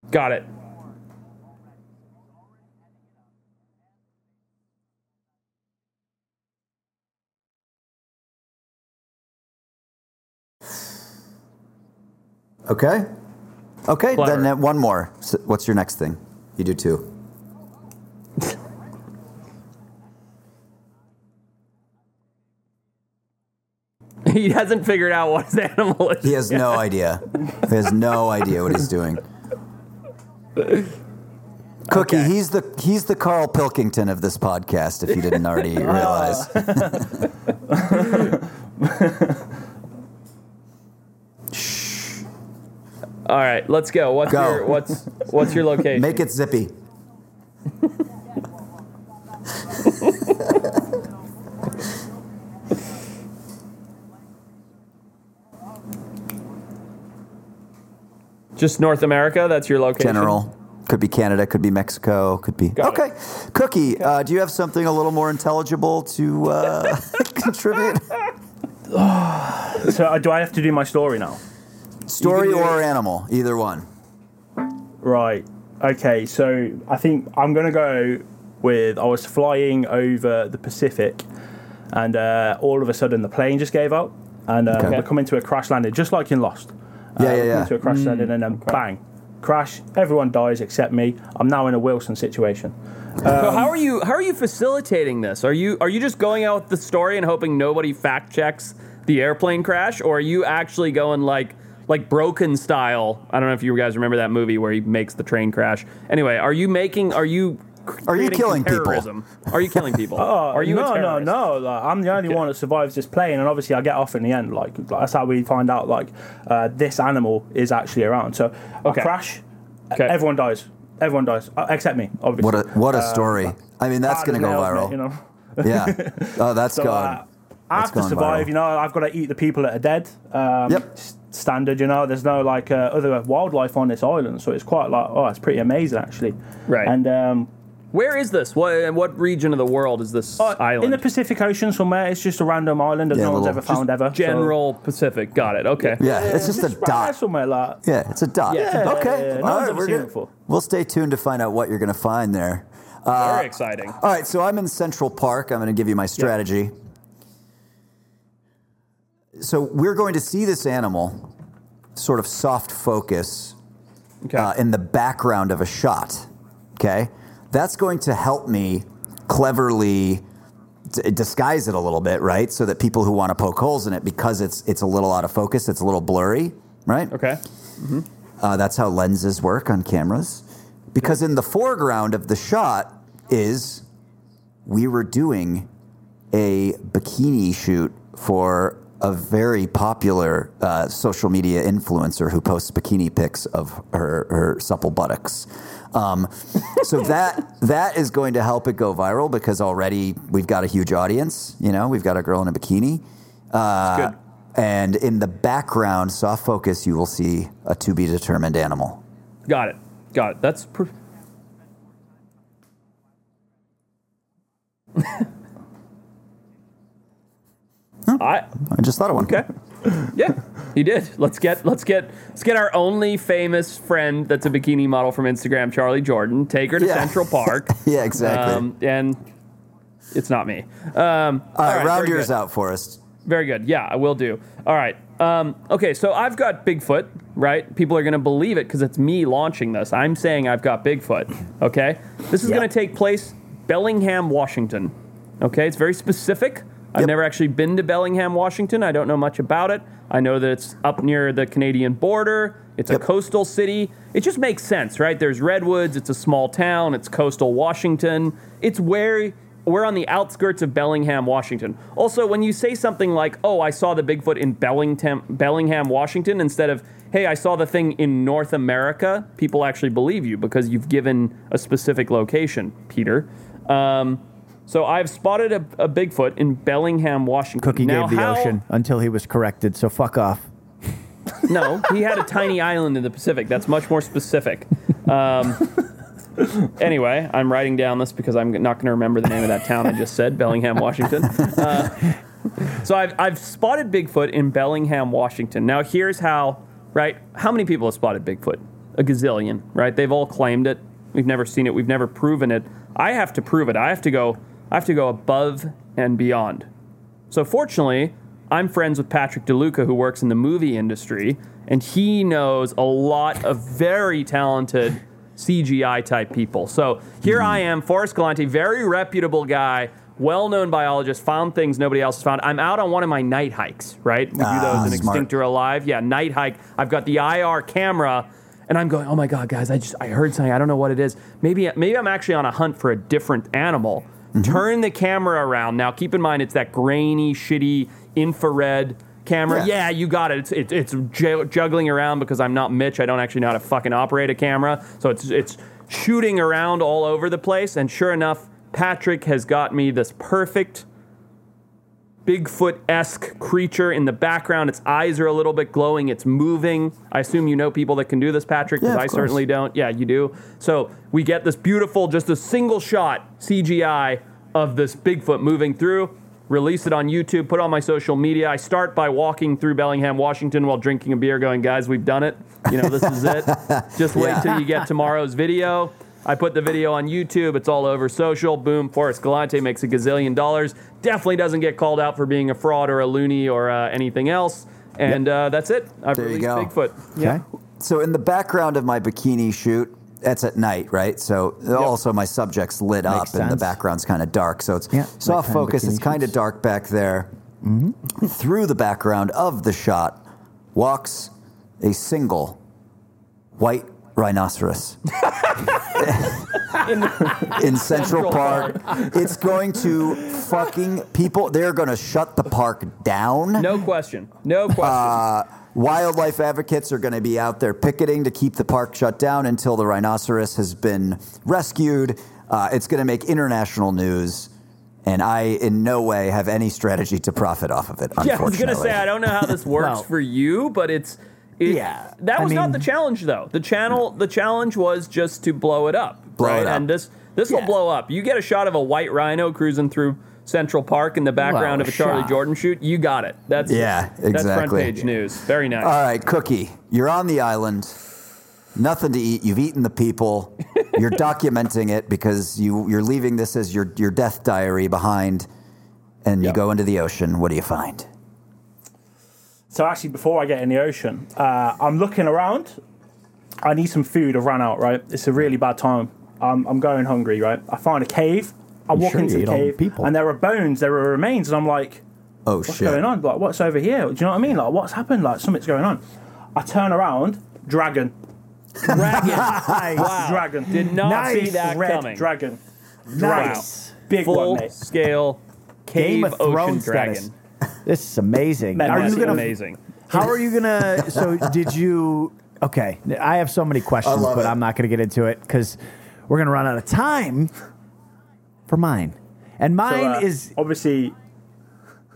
Got it. Okay. Okay, Clever. then uh, one more. S what's your next thing? You do two. He hasn't figured out what his animal is. He has no idea. He has no idea what he's doing. Cookie, Okay. he's the he's the Carl Pilkington of this podcast. If you didn't already realize, All right, let's go. What's Go. your what's what's your location? make it zippy. Just North America. That's your location. General could be Canada, could be Mexico, could be Got it. okay. Cookie, uh, do you have something a little more intelligible to uh, contribute? So uh, do I have to do my story now? Story or it. animal, either one. Right. Okay. So I think I'm gonna go with I was flying over the Pacific, and uh, all of a sudden the plane just gave up, and uh, Okay. we're coming to a crash landing, just like in Lost. Yeah, uh, yeah, we're yeah. To a crash landing, and then bang, crash. Everyone dies except me. I'm now in a Wilson situation. So how are you how are you facilitating this? Are you are you just going out with the story and hoping nobody fact checks the airplane crash, or are you actually going like like Broken style? I don't know if you guys remember that movie where he makes the train crash. Anyway, are you making are you Are you creating killing people? Are you killing people? Oh, are you no, a no, no. Like, I'm the only Okay. one that survives this plane, and obviously I get off in the end. Like that's how we find out like uh, this animal is actually around. So Okay. I crash, Okay. everyone dies. Everyone dies uh, except me. Obviously. What a what a story! I mean, that's going to go viral. mate, you know. Yeah. Oh, that's So, gone. uh, I have to survive. viral. You know, I've got to eat the people that are dead. Um, Yep. S- Standard. You know, there's no like uh, other wildlife on this island, so it's quite like oh, it's pretty amazing actually. Right. And um, Where is this? What what region of the world is this uh, island? in the Pacific Ocean somewhere, it's just a random island that Yeah, no one's ever found ever. so- General Pacific. Got it. Okay. yeah, it's just a right there dot. somewhere like. Yeah, it's a dot. Yeah, it's a dot. okay. Yeah, yeah, no All one's right, ever we're seen it good. before. We'll stay tuned to find out what you're going to find there. Very exciting. All right, so I'm in Central Park. I'm going to give you my strategy. So we're going to see this animal sort of soft focus Okay. uh, in the background of a shot. Okay, that's going to help me cleverly d- disguise it a little bit, right? So that people who want to poke holes in it, because it's it's a little out of focus, it's a little blurry, right? okay. Uh, that's how lenses work on cameras. Because in the foreground of the shot is we were doing a bikini shoot for a very popular uh, social media influencer who posts bikini pics of her, her supple buttocks. Um, so that that is going to help it go viral because already we've got a huge audience. You know, we've got a girl in a bikini. Uh, and in the background, soft focus, you will see a to be determined animal. Got it. Got it. That's. Pr- I I just thought of one. okay. Yeah, he did. Let's get let's get let's get our only famous friend that's a bikini model from Instagram, Charly Jordan. Take her to Yeah. Central Park. Yeah, exactly. Um, and it's not me. Um, All right, round very yours good. out for us. Very good. Yeah, I will do. All right. Um, okay, so I've got Bigfoot, right? People are going to believe it because it's me launching this. I'm saying I've got Bigfoot. Okay. This is going to take place Bellingham, Washington. Okay, it's very specific. I've Yep. never actually been to Bellingham, Washington. I don't know much about it. I know that it's up near the Canadian border. It's Yep. a coastal city. It just makes sense, right? There's redwoods. It's a small town. It's coastal Washington. It's where we're on the outskirts of Bellingham, Washington. Also, when you say something like, "Oh, I saw the Bigfoot in Bellingham, Bellingham, Washington," instead of "Hey, I saw the thing in North America," people actually believe you because you've given a specific location, Peter. Um, so I've spotted a, a Bigfoot in Bellingham, Washington. Cookie Now, gave the how- ocean until he was corrected. So fuck off. No, he had a tiny island in the Pacific. That's much more specific. Um, anyway, I'm writing down this because I'm not going to remember the name of that town I just said, Bellingham, Washington. Uh, so I've, I've spotted Bigfoot in Bellingham, Washington. Now, here's how, right? How many people have spotted Bigfoot? A gazillion, right? They've all claimed it. We've never seen it. We've never proven it. I have to prove it. I have to go. I have to go above and beyond. So fortunately, I'm friends with Patrick DeLuca, who works in the movie industry, and he knows a lot of very talented CGI type people. So here I am, Forrest Galante, very reputable guy, well-known biologist, found things nobody else has found. I'm out on one of my night hikes, right? We do Ah, those in smart. Extinct or Alive. Yeah, night hike. I've got the IR camera. And I'm going, oh my god, guys! I just I heard something. I don't know what it is. Maybe maybe I'm actually on a hunt for a different animal. Mm-hmm. Turn the camera around. Now, keep in mind, it's that grainy, shitty infrared camera. Yeah. Yeah, you got it. It's it, it's ju- juggling around because I'm not Mitch. I don't actually know how to fucking operate a camera. So it's it's shooting around all over the place. And sure enough, Patrick has got me this perfect Bigfoot esque creature in the background. Its eyes are a little bit glowing. It's moving. I assume you know people that can do this, Patrick, because Yeah, I course. certainly don't. Yeah, you do. So we get this beautiful, just a single shot CGI of this Bigfoot moving through. Release it on YouTube, put it on my social media. I start by walking through Bellingham, Washington while drinking a beer, going, guys, we've done it. You know, this is it. Just wait Yeah. till you get tomorrow's video. I put the video on YouTube. It's all over social. Boom. Forrest Galante makes a gazillion dollars. Definitely doesn't get called out for being a fraud or a loony or uh, anything else. And uh, that's it. I've There you released go. Bigfoot. Okay. So in the background of my bikini shoot, that's at night, right? So also my subject's lit up Makes and the background's kind of dark. So it's Yeah, soft focus. It's kind of dark back there. Through the background of the shot walks a single white rhinoceros. in Central Central Park. It's going to fucking people. They're going to shut the park down. No question. No question. Uh, wildlife advocates are going to be out there picketing to keep the park shut down until the rhinoceros has been rescued. Uh, it's going to make international news, and I in no way have any strategy to profit off of it. yeah, I was gonna say I don't know how this works Well- for you, but it's it, Yeah, That I was not the challenge though. The channel the challenge was just to blow it up. Blow right? it up. And this this will blow up. You get a shot of a white rhino cruising through Central Park in the background Well, of a Charly shot. Jordan shoot. You got it. That's Yeah, That's front page news. Very nice. All right, Cookie, you're on the island. Nothing to eat. You've eaten the people. You're documenting it because you you're leaving this as your your death diary behind, and you go into the ocean. What do you find? So actually, before I get in the ocean, uh, I'm looking around. I need some food. I've run out. Right, it's a really bad time. I'm, I'm going hungry. Right, I find a cave. I walk sure into you the ate cave, people? and there are bones. There are remains, and I'm like, Oh what's shit! going on? Like, what's over here? Do you know what I mean? Like, what's happened? Like, something's going on. I turn around, dragon, Dragon. Wow. dragon, Did not Nice. see that red coming. dragon, Nice. big Full one, mate. scale cave Game of ocean Thrones dragon. status. This is amazing. Man, are that's you gonna? amazing? How are you gonna? So did you? Okay, I have so many questions, but it. I'm not gonna get into it because we're gonna run out of time for mine. And So, mine uh, is obviously.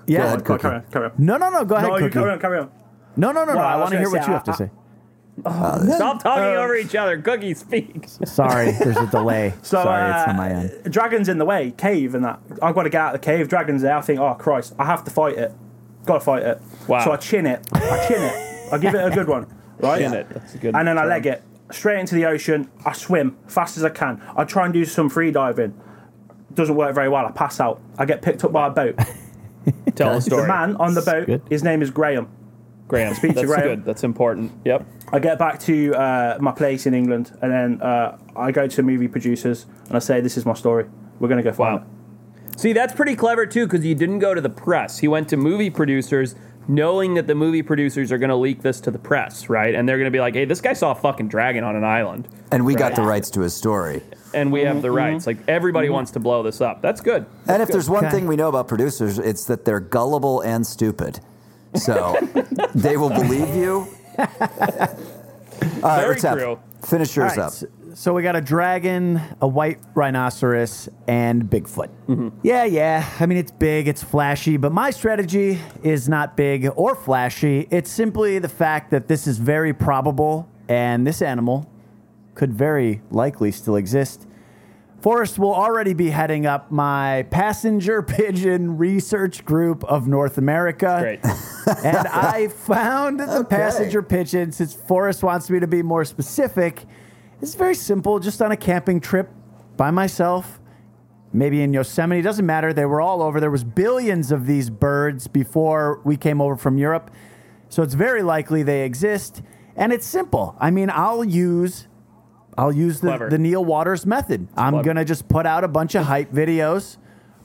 yeah. ahead, Go on, Cookie. carry on, carry on. No, no, no. Go ahead, No, you Cookie. carry on, carry on. No, no, no, no. I I want to hear gonna what say, you have to I- say. Stop talking Uh, over each other. Cookie, speak. Sorry, there's a delay. So, Sorry, it's uh, on my end. Dragon's in the way, cave and that. I've got to get out of the cave. Dragon's there. I think, oh Christ, I have to fight it. gotta fight it. Wow. So I chin it. I chin it. I give it a good one, right? Chin it. That's a good And then I leg it straight into the ocean. I swim fast as I can. I try and do some free diving. Doesn't work very well. I pass out. I get picked up by a boat. Tell a story. The man on the boat, his name is Graham. Graham. Speak to That's Graham. good. That's important. Yep. I get back to uh, my place in England, and then uh, I go to movie producers and I say, "This is my story. We're gonna go find Wow. it." See, that's pretty clever too, because you didn't go to the press. He went to movie producers, knowing that the movie producers are going to leak this to the press, right? And they're going to be like, "Hey, this guy saw a fucking dragon on an island, And we got the rights to his story. and we have the Mm-hmm. rights." Like everybody wants to blow this up. That's good. And if there's one Okay. thing we know about producers, it's that they're gullible and stupid. So they will believe you. All right, Very Retep, true. Finish yours right, up. so, so we got a dragon, a white rhinoceros, and Bigfoot. Mm-hmm. Yeah, yeah. I mean, it's big, it's flashy, but my strategy is not big or flashy. It's simply the fact that this is very probable, and this animal could very likely still exist. Forrest will already be heading up my passenger pigeon research group of North America. Great. and I found the Okay. passenger pigeon. Since Forrest wants me to be more specific, it's very simple. Just on a camping trip by myself, maybe in Yosemite. Doesn't matter. They were all over. There was billions of these birds before we came over from Europe, so it's very likely they exist. And it's simple. I mean, I'll use. I'll use the, Clever. the Neil Waters method. I'm clever. going to just put out a bunch of hype videos.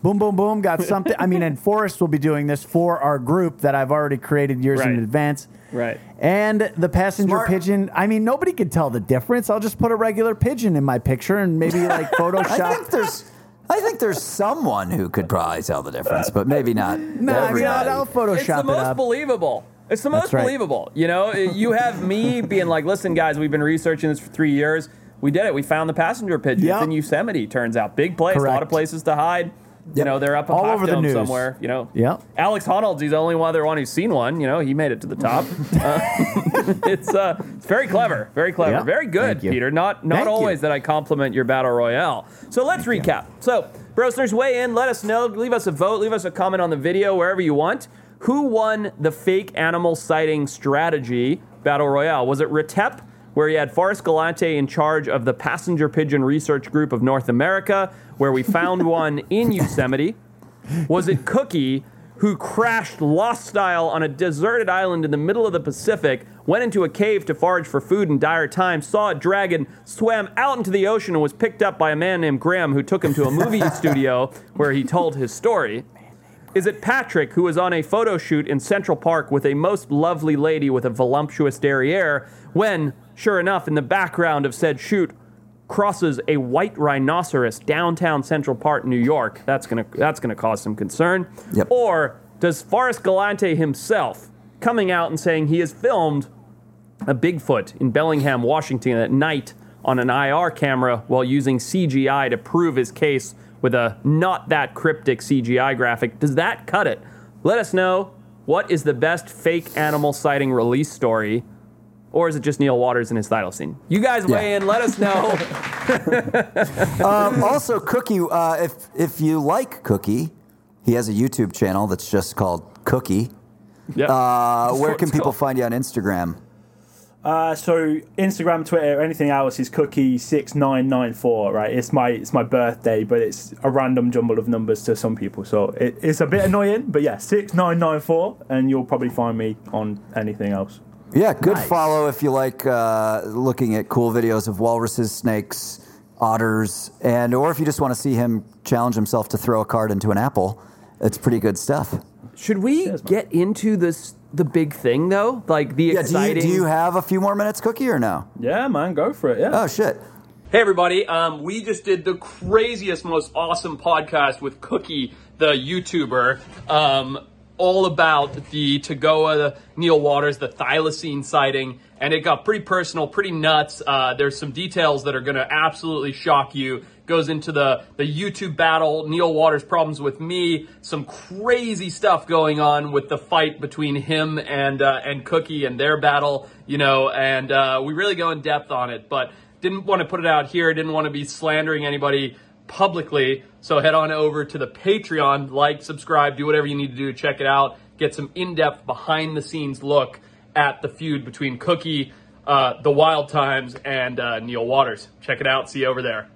Boom, boom, boom. Got something. I mean, and Forrest will be doing this for our group that I've already created years Right. in advance. Right. And the passenger Smart. pigeon, I mean, nobody can tell the difference. I'll just put a regular pigeon in my picture and maybe like I Photoshop. think there's. I think there's someone who could probably tell the difference, but maybe not. no, I mean, I'll, everybody. I'll Photoshop it's the it most up. believable. It's the most right. believable. You know, you have me being like, listen, guys, we've been researching this for three years. We did it. We found the passenger pigeon. Yep. It's in Yosemite, turns out. Big place, a lot of places to hide. You know, they're up All over the news. somewhere. You know, Yep. Alex Honnold's he's the only other one who's seen one. You know, he made it to the top. Uh, it's uh, it's very clever, very clever, Yep. very good, Peter. Not not Thank you. always that I compliment your battle royale. So let's recap. So, Brosners, weigh in. Let us know. Leave us a vote. Leave us a comment on the video wherever you want. Who won the fake animal sighting strategy battle royale? Was it Retep, where he had Forrest Galante in charge of the passenger pigeon research group of North America, where we found one in Yosemite? Was it Cookie, who crashed lost style on a deserted island in the middle of the Pacific, went into a cave to forage for food in dire times, saw a dragon, swam out into the ocean, and was picked up by a man named Graham who took him to a movie studio where he told his story? Is it Patrick who was on a photo shoot in Central Park with a most lovely lady with a voluptuous derriere when, sure enough, in the background of said shoot, crosses a white rhinoceros downtown Central Park, New York? That's gonna that's gonna cause some concern. Yep. Or does Forrest Galante himself coming out and saying he has filmed a Bigfoot in Bellingham, Washington at night on an IR camera while using CGI to prove his case with a not that cryptic CGI graphic. Does that cut it? Let us know what is the best fake animal sighting release story. Or is it just Neil Waters and his thylacine? You guys weigh Yeah. in. Let us know. Um, also, Cookie, uh, if if you like Cookie, he has a YouTube channel that's just called Cookie. Yep. Uh, where can people called. find you on Instagram? Uh, so Instagram, Twitter, anything else is cookie six nine nine four. Right, it's my it's my birthday, but it's a random jumble of numbers to some people, so it, it's a bit annoying. But yeah, six nine nine four, and you'll probably find me on anything else. Yeah, good Nice. follow if you like uh, looking at cool videos of walruses, snakes, otters, and or if you just want to see him challenge himself to throw a card into an apple. It's pretty good stuff. Should we Cheers, get into this the big thing though? Like the Yeah, do you, exciting do you have a few more minutes, Cookie, or no? Yeah, man, go for it. Yeah. Oh shit! Hey everybody, um, we just did the craziest, most awesome podcast with Cookie, the YouTuber, um, all about the Tagoa, Neil Waters, the thylacine sighting, and it got pretty personal, pretty nuts. Uh, there's some details that are going to absolutely shock you. Goes into the the YouTube battle, Neil Waters' problems with me, some crazy stuff going on with the fight between him and uh, and Cookie and their battle, you know, and uh, we really go in depth on it, but didn't want to put it out here, didn't want to be slandering anybody publicly. So head on over to the Patreon, like, subscribe, do whatever you need to do to check it out. get some in-depth behind-the-scenes look at the feud between Cookie, uh, the Wild Times, and uh, Neil Waters. Check it out. See you over there.